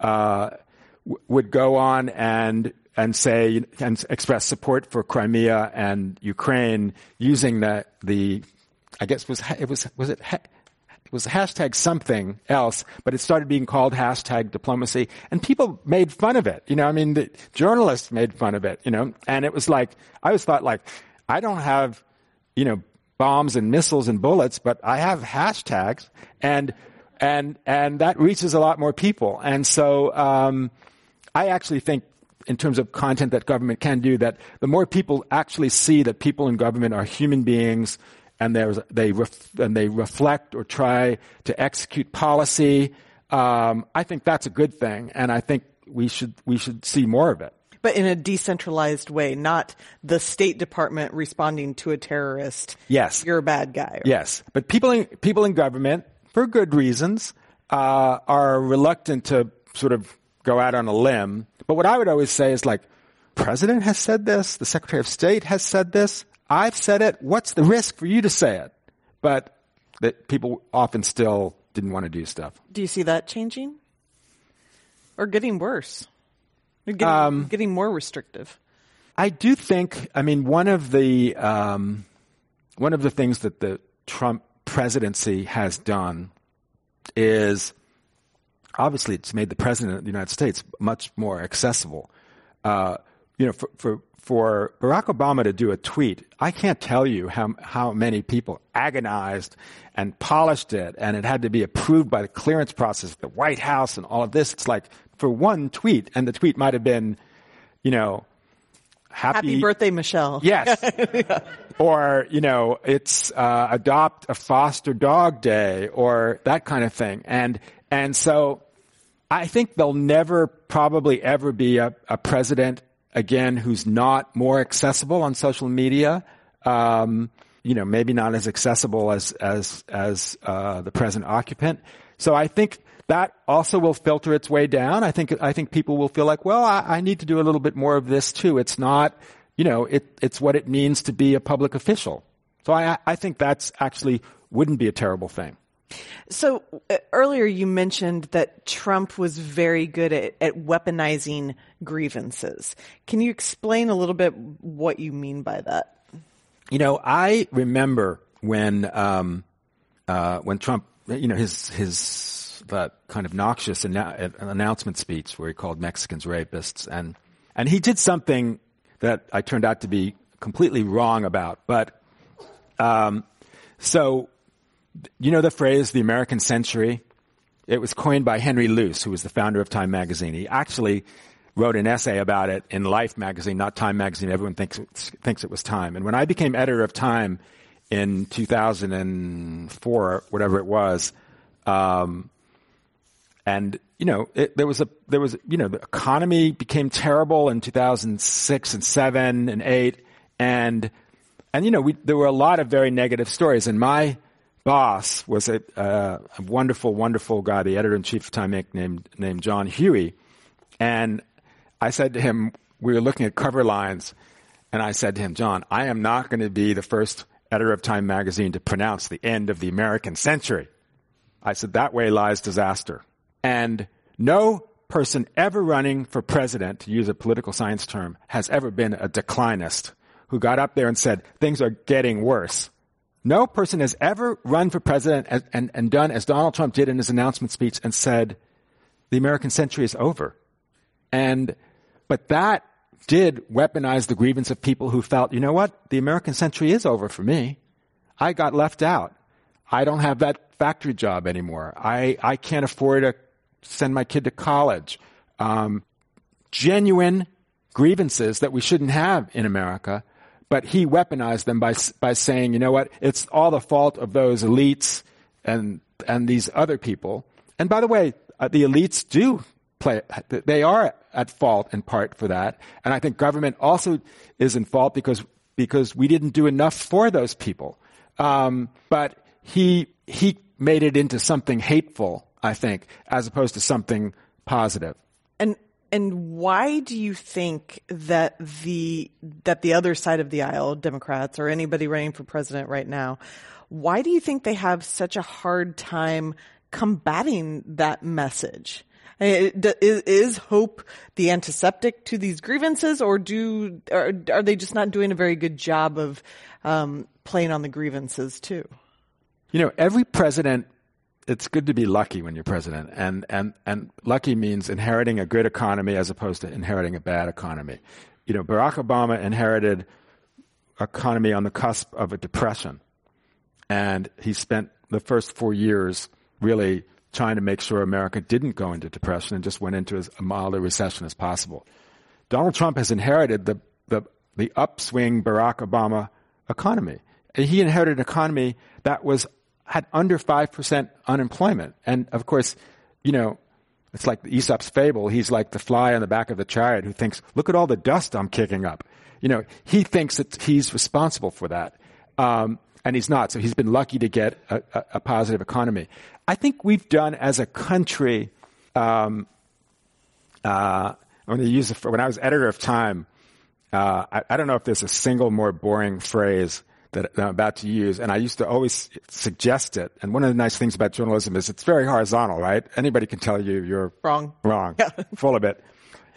uh, w- would go on and and say and express support for Crimea and Ukraine using the the I guess was it was was it was hashtag something else, but it started being called hashtag diplomacy, and people made fun of it. You know, I mean, the journalists made fun of it. You know, and it was like I always thought like I don't have you know bombs and missiles and bullets, but I have hashtags and and and that reaches a lot more people. And so um, I actually think in terms of content that government can do that the more people actually see that people in government are human beings and they ref, and they reflect or try to execute policy, um, I think that's a good thing, and I think we should we should see more of it. But in a decentralized way, not the State Department responding to a terrorist. Yes, you're a bad guy. Yes, but people in people in government, for good reasons, uh, are reluctant to sort of go out on a limb but what I would always say is like, president has said this, the secretary of state has said this, I've said it, what's the risk for you to say it? But that people often still didn't want to do stuff. Do you see that changing? Or getting worse? Or getting, um, getting more restrictive? I do think, I mean, one of the, um, one of the things that the Trump presidency has done is obviously it's made the president of the United States much more accessible. Uh, you know, for, for for Barack Obama to do a tweet, I can't tell you how how many people agonized and polished it, and it had to be approved by the clearance process, the White House, and all of this. It's like for one tweet, and the tweet might have been, you know, happy, happy birthday, Michelle. Yes. yeah. Or, you know, it's uh, adopt a foster dog day or that kind of thing. And, and so I think there'll never probably ever be a, a president again who's not more accessible on social media. Um, you know, maybe not as accessible as, as, as, uh, the present occupant. So I think that also will filter its way down. I think, I think people will feel like, well, I, I need to do a little bit more of this too. It's not, you know, it, it's what it means to be a public official. So I, I think that's actually wouldn't be a terrible thing. So uh, earlier you mentioned that Trump was very good at, at, weaponizing grievances. Can you explain a little bit what you mean by that? You know, I remember when um, uh, when Trump, you know, his his kind of noxious announcement speech where he called Mexicans rapists, and and he did something that I turned out to be completely wrong about. But um, so, you know the phrase "the American century." It was coined by Henry Luce, who was the founder of Time magazine. He actually wrote an essay about it in Life magazine, not Time magazine. Everyone thinks thinks it was Time. And when I became editor of Time in 2004, whatever it was, um, and you know, it, there was a there was you know the economy became terrible in 2006 and seven and eight, and and you know we, there were a lot of very negative stories. And my boss was a, a wonderful, wonderful guy, the editor in chief of Time Inc. named named John Huey, and I said to him, we were looking at cover lines, and I said to him, John, I am not going to be the first editor of Time magazine to pronounce the end of the American century. I said, that way lies disaster. And no person ever running for president, to use a political science term, has ever been a declinist who got up there and said, things are getting worse. No person has ever run for president and, and, and done as Donald Trump did in his announcement speech and said, the American century is over. And, but that did weaponize the grievance of people who felt, you know what? The American century is over for me. I got left out. I don't have that factory job anymore. I, I can't afford to send my kid to college. Um, genuine grievances that we shouldn't have in America, but he weaponized them by by saying, you know what, it's all the fault of those elites and and these other people. And by the way, uh, the elites do play; they are at fault in part for that. And I think government also is in fault because because we didn't do enough for those people. Um, but he he made it into something hateful I think, as opposed to something positive. And and why do you think that the that the other side of the aisle, Democrats or anybody running for president right now, why do you think they have such a hard time combating that message? Is hope the antiseptic to these grievances, or do are, are they just not doing a very good job of um, playing on the grievances too? You know, every president it's good to be lucky when you're president, and and and lucky means inheriting a good economy as opposed to inheriting a bad economy. You know, Barack Obama inherited economy on the cusp of a depression, and he spent the first four years really trying to make sure America didn't go into depression and just went into as mild a milder recession as possible. Donald Trump has inherited the the, the upswing Barack Obama economy. He inherited an economy that was had under 5% unemployment. And of course, you know, it's like Aesop's fable. He's like the fly on the back of the chariot who thinks, look at all the dust I'm kicking up. You know, he thinks that he's responsible for that. Um, and he's not. So he's been lucky to get a, a, a positive economy. I think we've done as a country, um, uh, I'm going to use it when I was editor of Time, uh, I, I, don't know if there's a single more boring phrase that I'm about to use, and I used to always suggest it. And one of the nice things about journalism is it's very horizontal, right? Anybody can tell you you're wrong, wrong, full of it.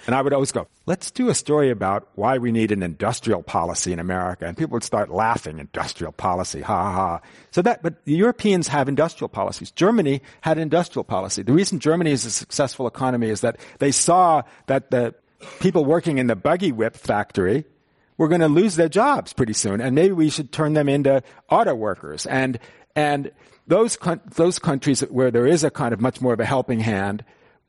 And I would always go, let's do a story about why we need an industrial policy in America. And people would start laughing, industrial policy, ha ha ha. So that, but the Europeans have industrial policies. Germany had industrial policy. The reason Germany is a successful economy is that they saw that the people working in the buggy whip factory were going to lose their jobs pretty soon. And maybe we should turn them into auto workers. And, and those, those countries where there is a kind of much more of a helping hand,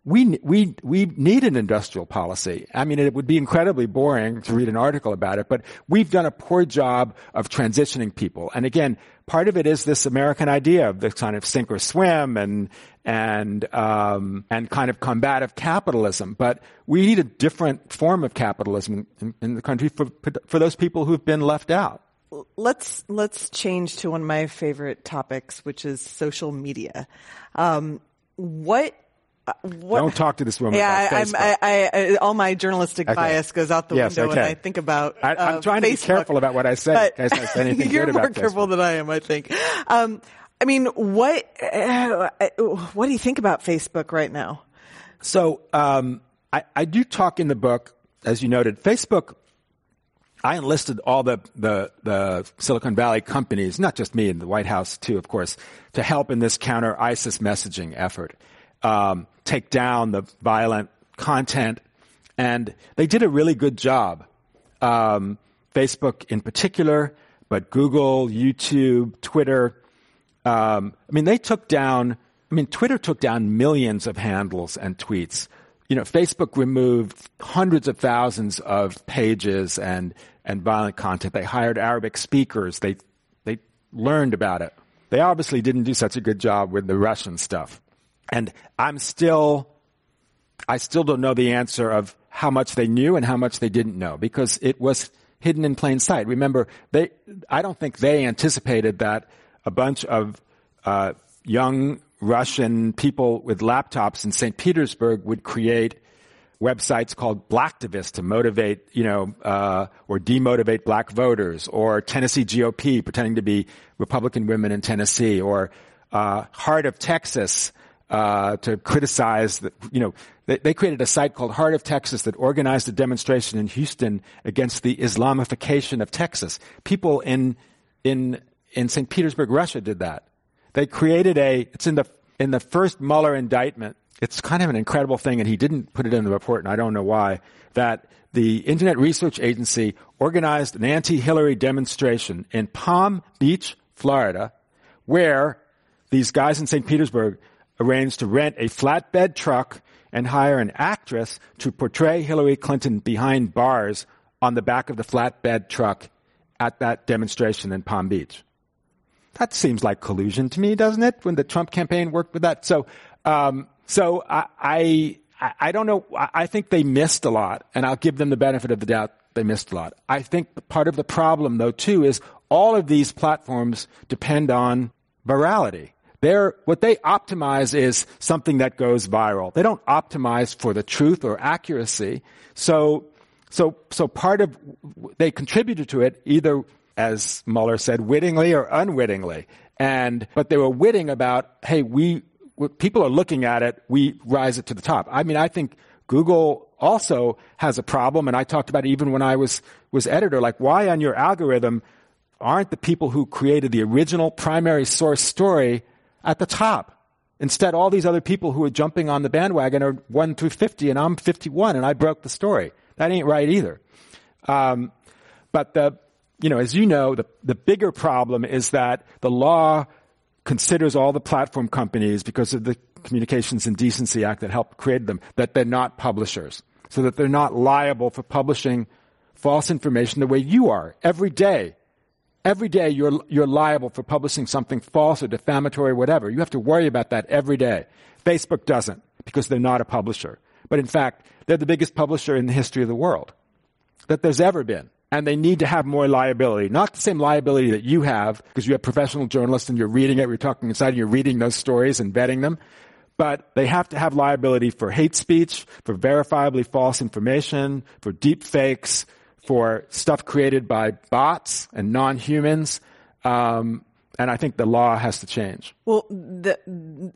we, we, we need an industrial policy. I mean, it would be incredibly boring to read an article about it, but we've done a poor job of transitioning people. And again, part of it is this American idea of the kind of sink or swim and, and, um, and kind of combative capitalism. But we need a different form of capitalism in, in the country for, for those people who've been left out let's let's change to one of my favorite topics, which is social media. Um, what what, Don't talk to this woman. Yeah, I, I, I, all my journalistic okay. bias goes out the yes, window okay. when I think about. Uh, I, am trying to Facebook. be careful about what I say. But anything you're more careful Facebook. than I am, I think. Um, I mean, what uh, what do you think about Facebook right now? So um, I, I do talk in the book, as you noted. Facebook I enlisted all the, the, the, Silicon Valley companies, not just me and the White House too, of course, to help in this counter ISIS messaging effort um, take down the violent content, and they did a really good job. Um, Facebook in particular, but Google, YouTube, Twitter. Um, I mean, they took down. I mean, Twitter took down millions of handles and tweets. You know, Facebook removed hundreds of thousands of pages and and violent content. They hired Arabic speakers. They they learned about it. They obviously didn't do such a good job with the Russian stuff. And I'm still, I still don't know the answer of how much they knew and how much they didn't know because it was hidden in plain sight. Remember, they, I don't think they anticipated that a bunch of uh, young Russian people with laptops in St. Petersburg would create websites called Blacktivist to motivate, you know, uh, or demotivate black voters, or Tennessee GOP pretending to be Republican women in Tennessee, or uh, Heart of Texas uh, to criticize the, you know, they, they, created a site called Heart of Texas that organized a demonstration in Houston against the Islamification of Texas. People in, in, in St. Petersburg, Russia did that. They created a, it's in the, in the first Mueller indictment. It's kind of an incredible thing, and he didn't put it in the report, and I don't know why, that the Internet Research Agency organized an anti-Hillary demonstration in Palm Beach, Florida, where these guys in St. Petersburg arranged to rent a flatbed truck and hire an actress to portray Hillary Clinton behind bars on the back of the flatbed truck at that demonstration in Palm Beach. That seems like collusion to me, doesn't it? When the Trump campaign worked with that. So, um, so I, I, I don't know. I think they missed a lot, and I'll give them the benefit of the doubt. They missed a lot. I think part of the problem, though, too, is all of these platforms depend on virality. They're, what they optimize is something that goes viral. They don't optimize for the truth or accuracy. So, so, so part of, they contributed to it either, as Mueller said, wittingly or unwittingly. And, but they were witting about, hey, we, people are looking at it, we rise it to the top. I mean, I think Google also has a problem, and I talked about it even when I was, was editor, like why on your algorithm aren't the people who created the original primary source story at the top. Instead, all these other people who are jumping on the bandwagon are 1 through 50, and I'm 51, and I broke the story. That ain't right either. Um, but the, you know, as you know, the, the bigger problem is that the law considers all the platform companies, because of the Communications and Decency Act that helped create them, that they're not publishers. So that they're not liable for publishing false information the way you are every day Every day you're, you're liable for publishing something false or defamatory or whatever. You have to worry about that every day. Facebook doesn't because they're not a publisher. But in fact, they're the biggest publisher in the history of the world that there's ever been. And they need to have more liability. Not the same liability that you have because you have professional journalists and you're reading it, you're talking inside and you're reading those stories and vetting them. But they have to have liability for hate speech, for verifiably false information, for deep fakes, for stuff created by bots and non-humans, um, and I think the law has to change. Well, the,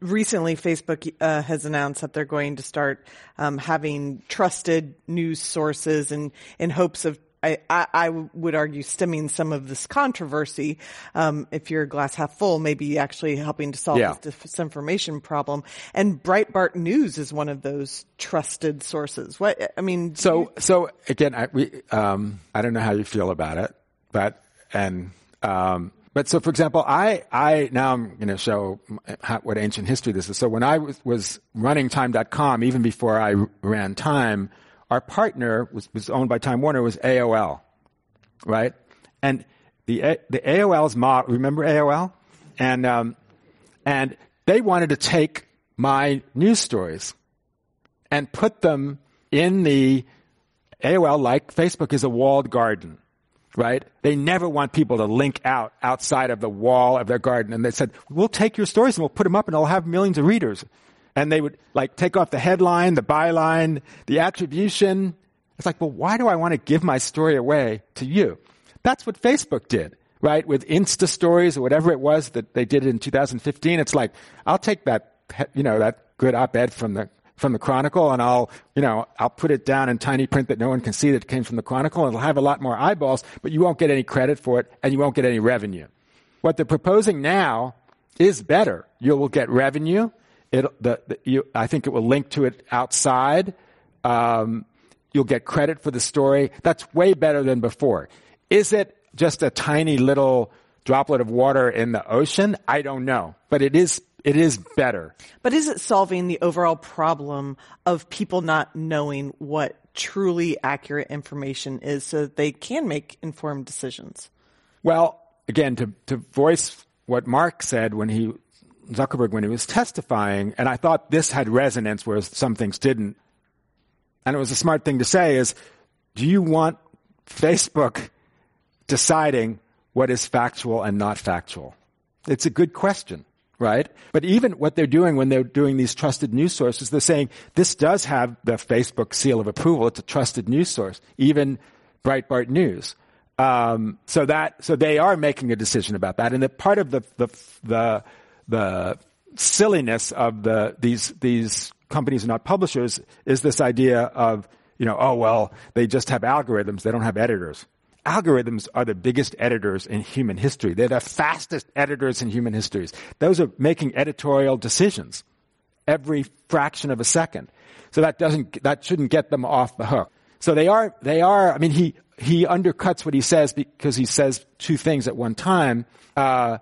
recently Facebook uh, has announced that they're going to start um, having trusted news sources and in hopes of I, I, I, would argue stemming some of this controversy. Um, if you're a glass half full, maybe actually helping to solve yeah. this disinformation problem. And Breitbart News is one of those trusted sources. What I mean. So you- so again, I, we um, I don't know how you feel about it, but and um, but so for example, I I now I'm going to show how, what ancient history this is. So when I was, was running Time.com, even before I ran Time our partner was, was owned by Time Warner was AOL, right? And the the AOL's model. Remember AOL? And um, and they wanted to take my news stories and put them in the AOL, like Facebook, is a walled garden, right? They never want people to link out outside of the wall of their garden. And they said, we'll take your stories and we'll put them up and it'll have millions of readers and they would like take off the headline, the byline, the attribution. It's like, well, why do I want to give my story away to you? That's what Facebook did, right? With Insta stories or whatever it was that they did in 2015. It's like, I'll take that, you know, that good op-ed from the, from the Chronicle and I'll, you know, I'll put it down in tiny print that no one can see that it came from the Chronicle and it'll have a lot more eyeballs, but you won't get any credit for it and you won't get any revenue. What they're proposing now is better. You will get revenue it, the, the, you, I think it will link to it outside. Um, you'll get credit for the story. That's way better than before. Is it just a tiny little droplet of water in the ocean? I don't know, but it is it is better. But is it solving the overall problem of people not knowing what truly accurate information is so that they can make informed decisions? Well, again, to, to voice what Mark said when he Zuckerberg when he was testifying, and I thought this had resonance, whereas some things didn't. And it was a smart thing to say is, do you want Facebook deciding what is factual and not factual? It's a good question, right? But even what they're doing when they're doing these trusted news sources, they're saying this does have the Facebook seal of approval. It's a trusted news source, even Breitbart News. Um, so that, so they are making a decision about that. And that part of the, the, the, the silliness of the these these companies not publishers is this idea of you know oh well they just have algorithms. They don't have editors. Algorithms are the biggest editors in human history. They're the fastest editors in human histories. Those are making editorial decisions every fraction of a second. So that doesn't that shouldn't get them off the hook. So they are they are i mean he he undercuts what he says because he says two things at one time. Uh,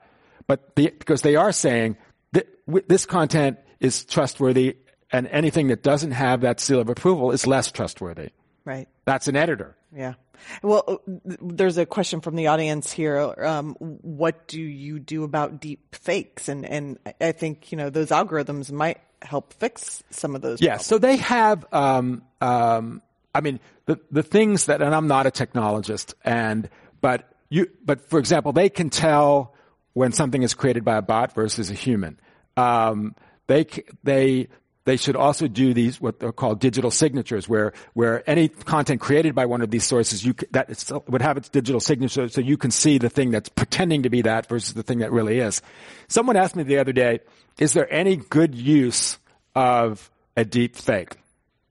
but the, because they are saying that this content is trustworthy and anything that doesn't have that seal of approval is less trustworthy. Right. That's an editor. Yeah. Well, uh, there's a question from the audience here. Um, what do you do about deep fakes? And, and I think, you know, those algorithms might help fix some of those. Yeah. Problems. So they have, um, um, I mean, the, the things that, and I'm not a technologist and, but you, but for example, they can tell when something is created by a bot versus a human. Um, they they they should also do these what they're called digital signatures, where where any content created by one of these sources you that would have its digital signature, so you can see the thing that's pretending to be that versus the thing that really is. Someone asked me the other day, "Is there any good use of a deep fake?"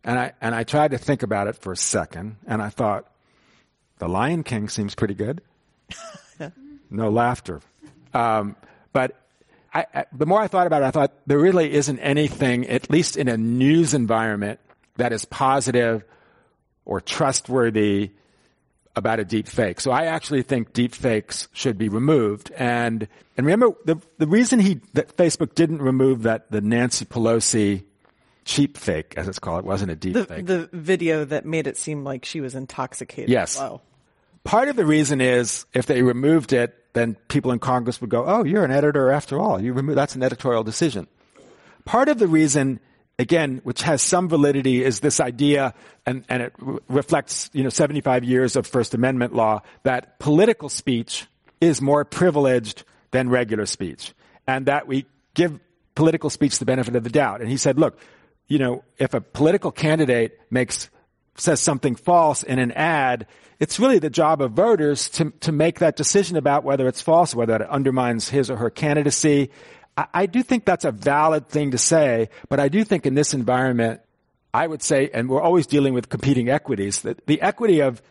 And I and I tried to think about it for a second, and I thought, "The Lion King seems pretty good." no laughter. Um, but I, I, the more I thought about it, I thought there really isn't anything, at least in a news environment, that is positive or trustworthy about a deep fake. So I actually think deep fakes should be removed. And and remember the the reason he that Facebook didn't remove that the Nancy Pelosi cheap fake, as it's called, it wasn't a deep the, fake. The video that made it seem like she was intoxicated. Yes. Wow. Part of the reason is if they removed it, then people in Congress would go, "Oh, you're an editor after all. You remove that's an editorial decision." Part of the reason, again, which has some validity, is this idea, and, and it re- reflects, you know, 75 years of First Amendment law that political speech is more privileged than regular speech, and that we give political speech the benefit of the doubt. And he said, "Look, you know, if a political candidate makes says something false in an ad, it's really the job of voters to, to make that decision about whether it's false, whether it undermines his or her candidacy. I, I do think that's a valid thing to say, but I do think in this environment, I would say, and we're always dealing with competing equities, that the equity of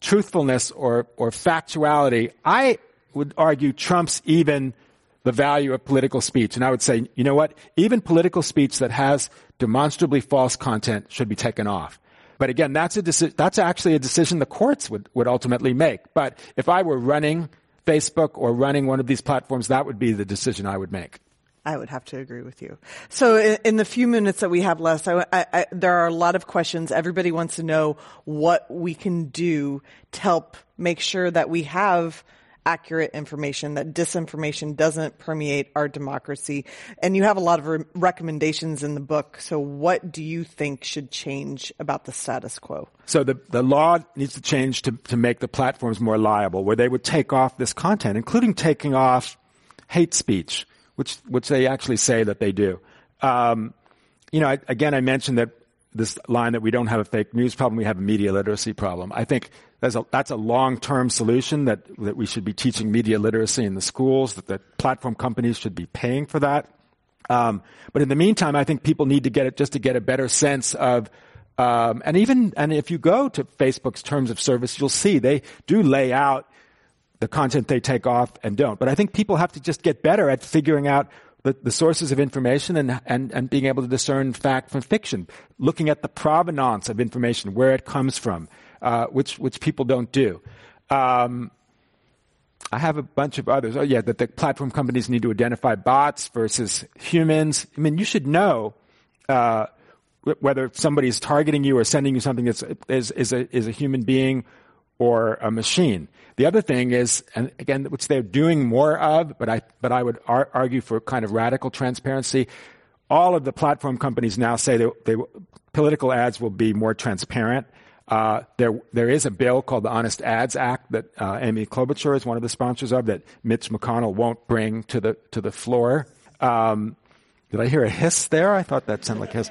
truthfulness or, or factuality, I would argue trumps even the value of political speech. And I would say, you know what? Even political speech that has demonstrably false content should be taken off. But again, that's a deci- that's actually a decision the courts would, would ultimately make. But if I were running Facebook or running one of these platforms, that would be the decision I would make. I would have to agree with you. So in, in the few minutes that we have left, I, I, I, there are a lot of questions. Everybody wants to know what we can do to help make sure that we have accurate information, that disinformation doesn't permeate our democracy. And you have a lot of re- recommendations in the book. So what do you think should change about the status quo? So the, the law needs to change to, to make the platforms more liable, where they would take off this content, including taking off hate speech, which, which they actually say that they do. Um, you know, I, again, I mentioned that this line that we don't have a fake news problem, we have a media literacy problem. I think that's a, that's a long-term solution that, that we should be teaching media literacy in the schools, that the platform companies should be paying for that. Um, but in the meantime, I think people need to get it just to get a better sense of, um, and even, and if you go to Facebook's terms of service, you'll see they do lay out the content they take off and don't. But I think people have to just get better at figuring out the, the sources of information and, and, and being able to discern fact from fiction, looking at the provenance of information, where it comes from, uh, which, which people don't do. Um, I have a bunch of others. Oh, yeah, that the platform companies need to identify bots versus humans. I mean, you should know uh, whether somebody is targeting you or sending you something that's is, is, a, is a human being or a machine. The other thing is, and again, which they're doing more of, but I, but I would ar- argue for kind of radical transparency. All of the platform companies now say that they, political ads will be more transparent. Uh, there, there is a bill called the Honest Ads Act that uh, Amy Klobuchar is one of the sponsors of that Mitch McConnell won't bring to the to the floor. Um, did I hear a hiss there? I thought that sounded like a hiss.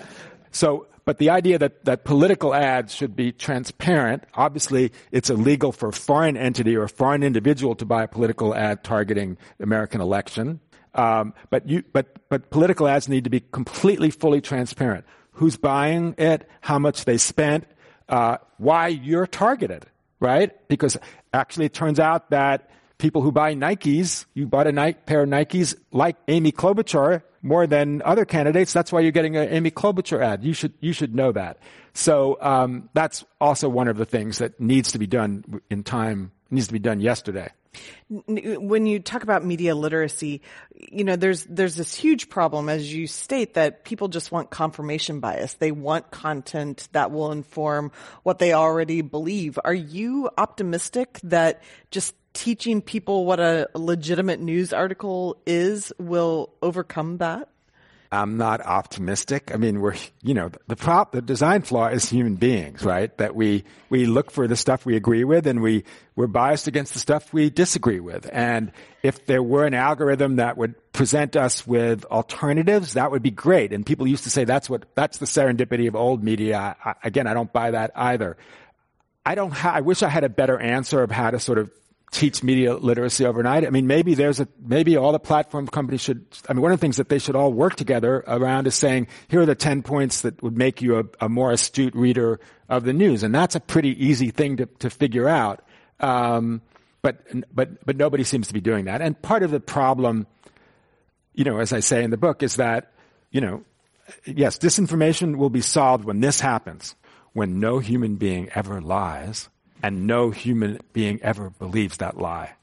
So but the idea that, that political ads should be transparent, obviously it's illegal for a foreign entity or a foreign individual to buy a political ad targeting American election. Um, but you, but, but political ads need to be completely, fully transparent. Who's buying it? How much they spent? Uh, why you're targeted, right? Because actually it turns out that people who buy Nikes, you bought a pair of Nikes like Amy Klobuchar, more than other candidates. That's why you're getting an Amy Klobuchar ad. You should you should know that. So um, that's also one of the things that needs to be done in time. Needs to be done yesterday. When you talk about media literacy, you know there's there's this huge problem, as you state, that people just want confirmation bias. They want content that will inform what they already believe. Are you optimistic that just teaching people what a legitimate news article is will overcome that? I'm not optimistic. I mean, we're, you know, the prop, the design flaw is human beings, right? That we, we look for the stuff we agree with and we, we're biased against the stuff we disagree with. And if there were an algorithm that would present us with alternatives, that would be great. And people used to say that's what, that's the serendipity of old media. I, again, I don't buy that either. I don't ha- I wish I had a better answer of how to sort of teach media literacy overnight. I mean, maybe there's a, maybe all the platform companies should, I mean, one of the things that they should all work together around is saying, here are the 10 points that would make you a, a more astute reader of the news. And that's a pretty easy thing to, to figure out. Um, but, but, but nobody seems to be doing that. And part of the problem, you know, as I say in the book, is that, you know, yes, disinformation will be solved when this happens, when no human being ever lies and no human being ever believes that lie.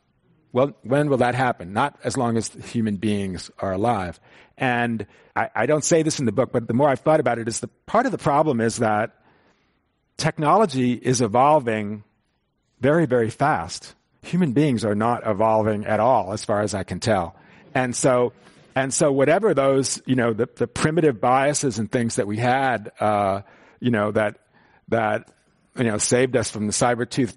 Well, when will that happen? Not as long as human beings are alive. And I, I, don't say this in the book, but the more I've thought about it, is the part of the problem is that technology is evolving very, very fast. Human beings are not evolving at all, as far as I can tell. And so, and so whatever those, you know, the, the primitive biases and things that we had, uh, you know, that, that you know, saved us from the saber tooth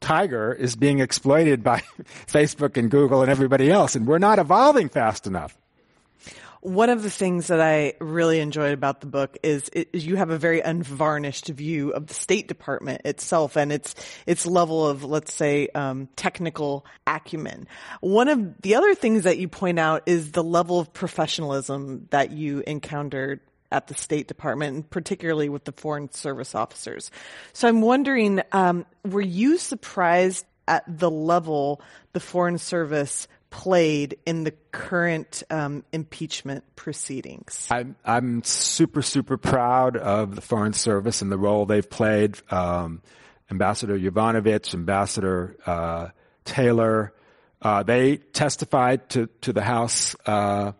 tiger is being exploited by Facebook and Google and everybody else, and we're not evolving fast enough. One of the things that I really enjoyed about the book is, it, is you have a very unvarnished view of the State Department itself and its its level of, let's say, um, technical acumen. One of the other things that you point out is the level of professionalism that you encountered at the State Department, and particularly with the Foreign Service officers. So I'm wondering, um, were you surprised at the level the Foreign Service played in the current um, impeachment proceedings? I'm, I'm super, super proud of the Foreign Service and the role they've played. Um, Ambassador Yovanovitch, Ambassador uh, Taylor, uh, they testified to, to the House uh,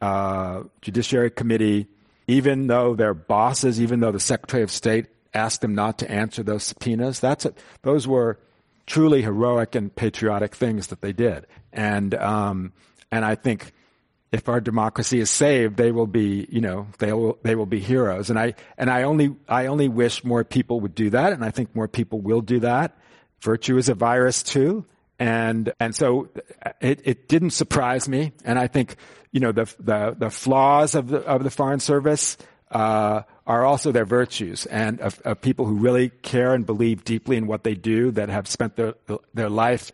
uh Judiciary Committee, even though their bosses, even though the Secretary of State asked them not to answer those subpoenas. That's a, those were truly heroic and patriotic things that they did. And, um, and I think if our democracy is saved, they will be, you know, they will, they will be heroes. And I, and I only, I only wish more people would do that. And I think more people will do that. Virtue is a virus too. And, and so it, it didn't surprise me. And I think, you know, the, the, the flaws of the, of the Foreign Service, uh, are also their virtues and of, of, people who really care and believe deeply in what they do that have spent their, their life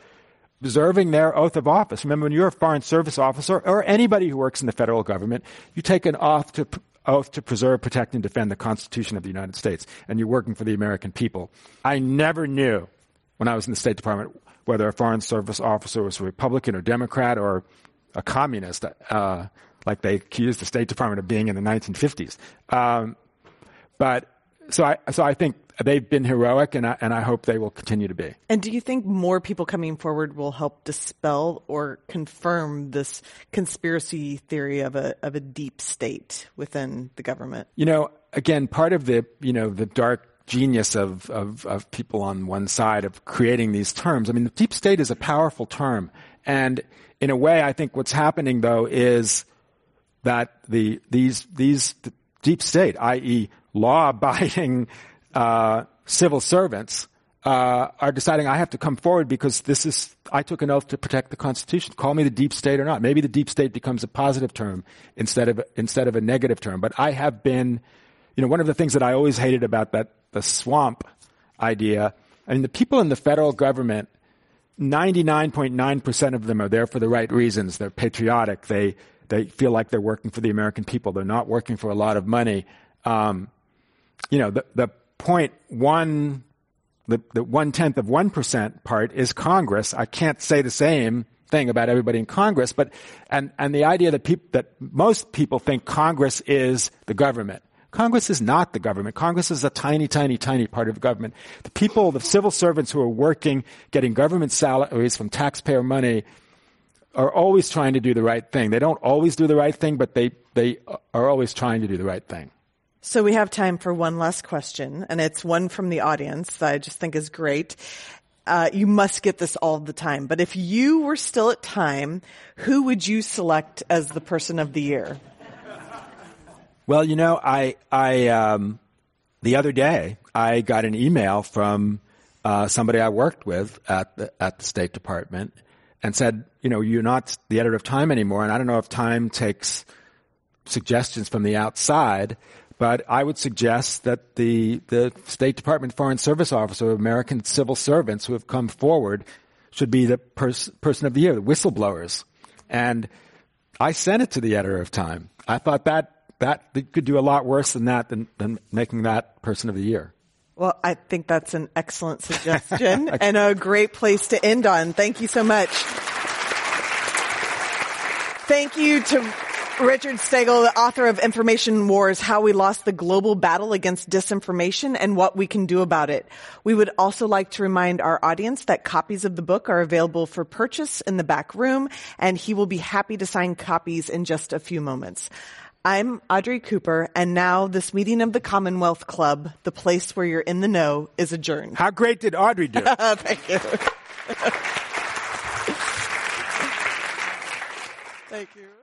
observing their oath of office. Remember, when you're a foreign service officer or anybody who works in the federal government, you take an oath to, oath to preserve, protect, and defend the Constitution of the United States, and you're working for the American people. I never knew when I was in the State Department whether a foreign service officer was a Republican or Democrat or a communist, uh, like they accused the State Department of being in the 1950s. Um, but so I so I think they've been heroic, and I, and I hope they will continue to be. And do you think more people coming forward will help dispel or confirm this conspiracy theory of a of a deep state within the government? You know, again, part of the you know the dark genius of, of, of people on one side of creating these terms. I mean, the deep state is a powerful term, and in a way, I think what's happening though is that the these these deep state, i.e., law-abiding uh, civil servants uh, are deciding I have to come forward because this is I took an oath to protect the Constitution. Call me the deep state or not. Maybe the deep state becomes a positive term instead of instead of a negative term. But I have been, you know, one of the things that I always hated about that the swamp idea. I mean, the people in the federal government, ninety nine point nine percent of them are there for the right reasons. They're patriotic. They they feel like they're working for the American people. They're not working for a lot of money. Um, you know, the, the point one, the, the one tenth of one percent part is Congress. I can't say the same thing about everybody in Congress, but and and the idea that people that most people think Congress is the government. Congress is not the government. Congress is a tiny, tiny, tiny part of government. The people, the civil servants who are working, getting government salaries from taxpayer money, are always trying to do the right thing. They don't always do the right thing, but they, they are always trying to do the right thing. So we have time for one last question, and it's one from the audience that I just think is great. Uh, you must get this all the time, but if you were still at time, who would you select as the person of the year? Well, you know, I, I, um, the other day, I got an email from uh, somebody I worked with at the, at the State Department and said, you know, you're not the editor of Time anymore, and I don't know if Time takes suggestions from the outside, but I would suggest that the, the State Department Foreign Service Officer, American civil servants who have come forward, should be the pers- person of the year, the whistleblowers. And I sent it to the editor of Time. I thought that that could do a lot worse than that than, than making that person of the year. Well, I think that's an excellent suggestion and a great place to end on. Thank you so much. Thank you to Richard Stengel, the author of Information Wars, How We Lost the Global Battle Against Disinformation and What We Can Do About It. We would also like to remind our audience that copies of the book are available for purchase in the back room, and he will be happy to sign copies in just a few moments. I'm Audrey Cooper, and now this meeting of the Commonwealth Club, the place where you're in the know, is adjourned. How great did Audrey do? Thank you. Thank you.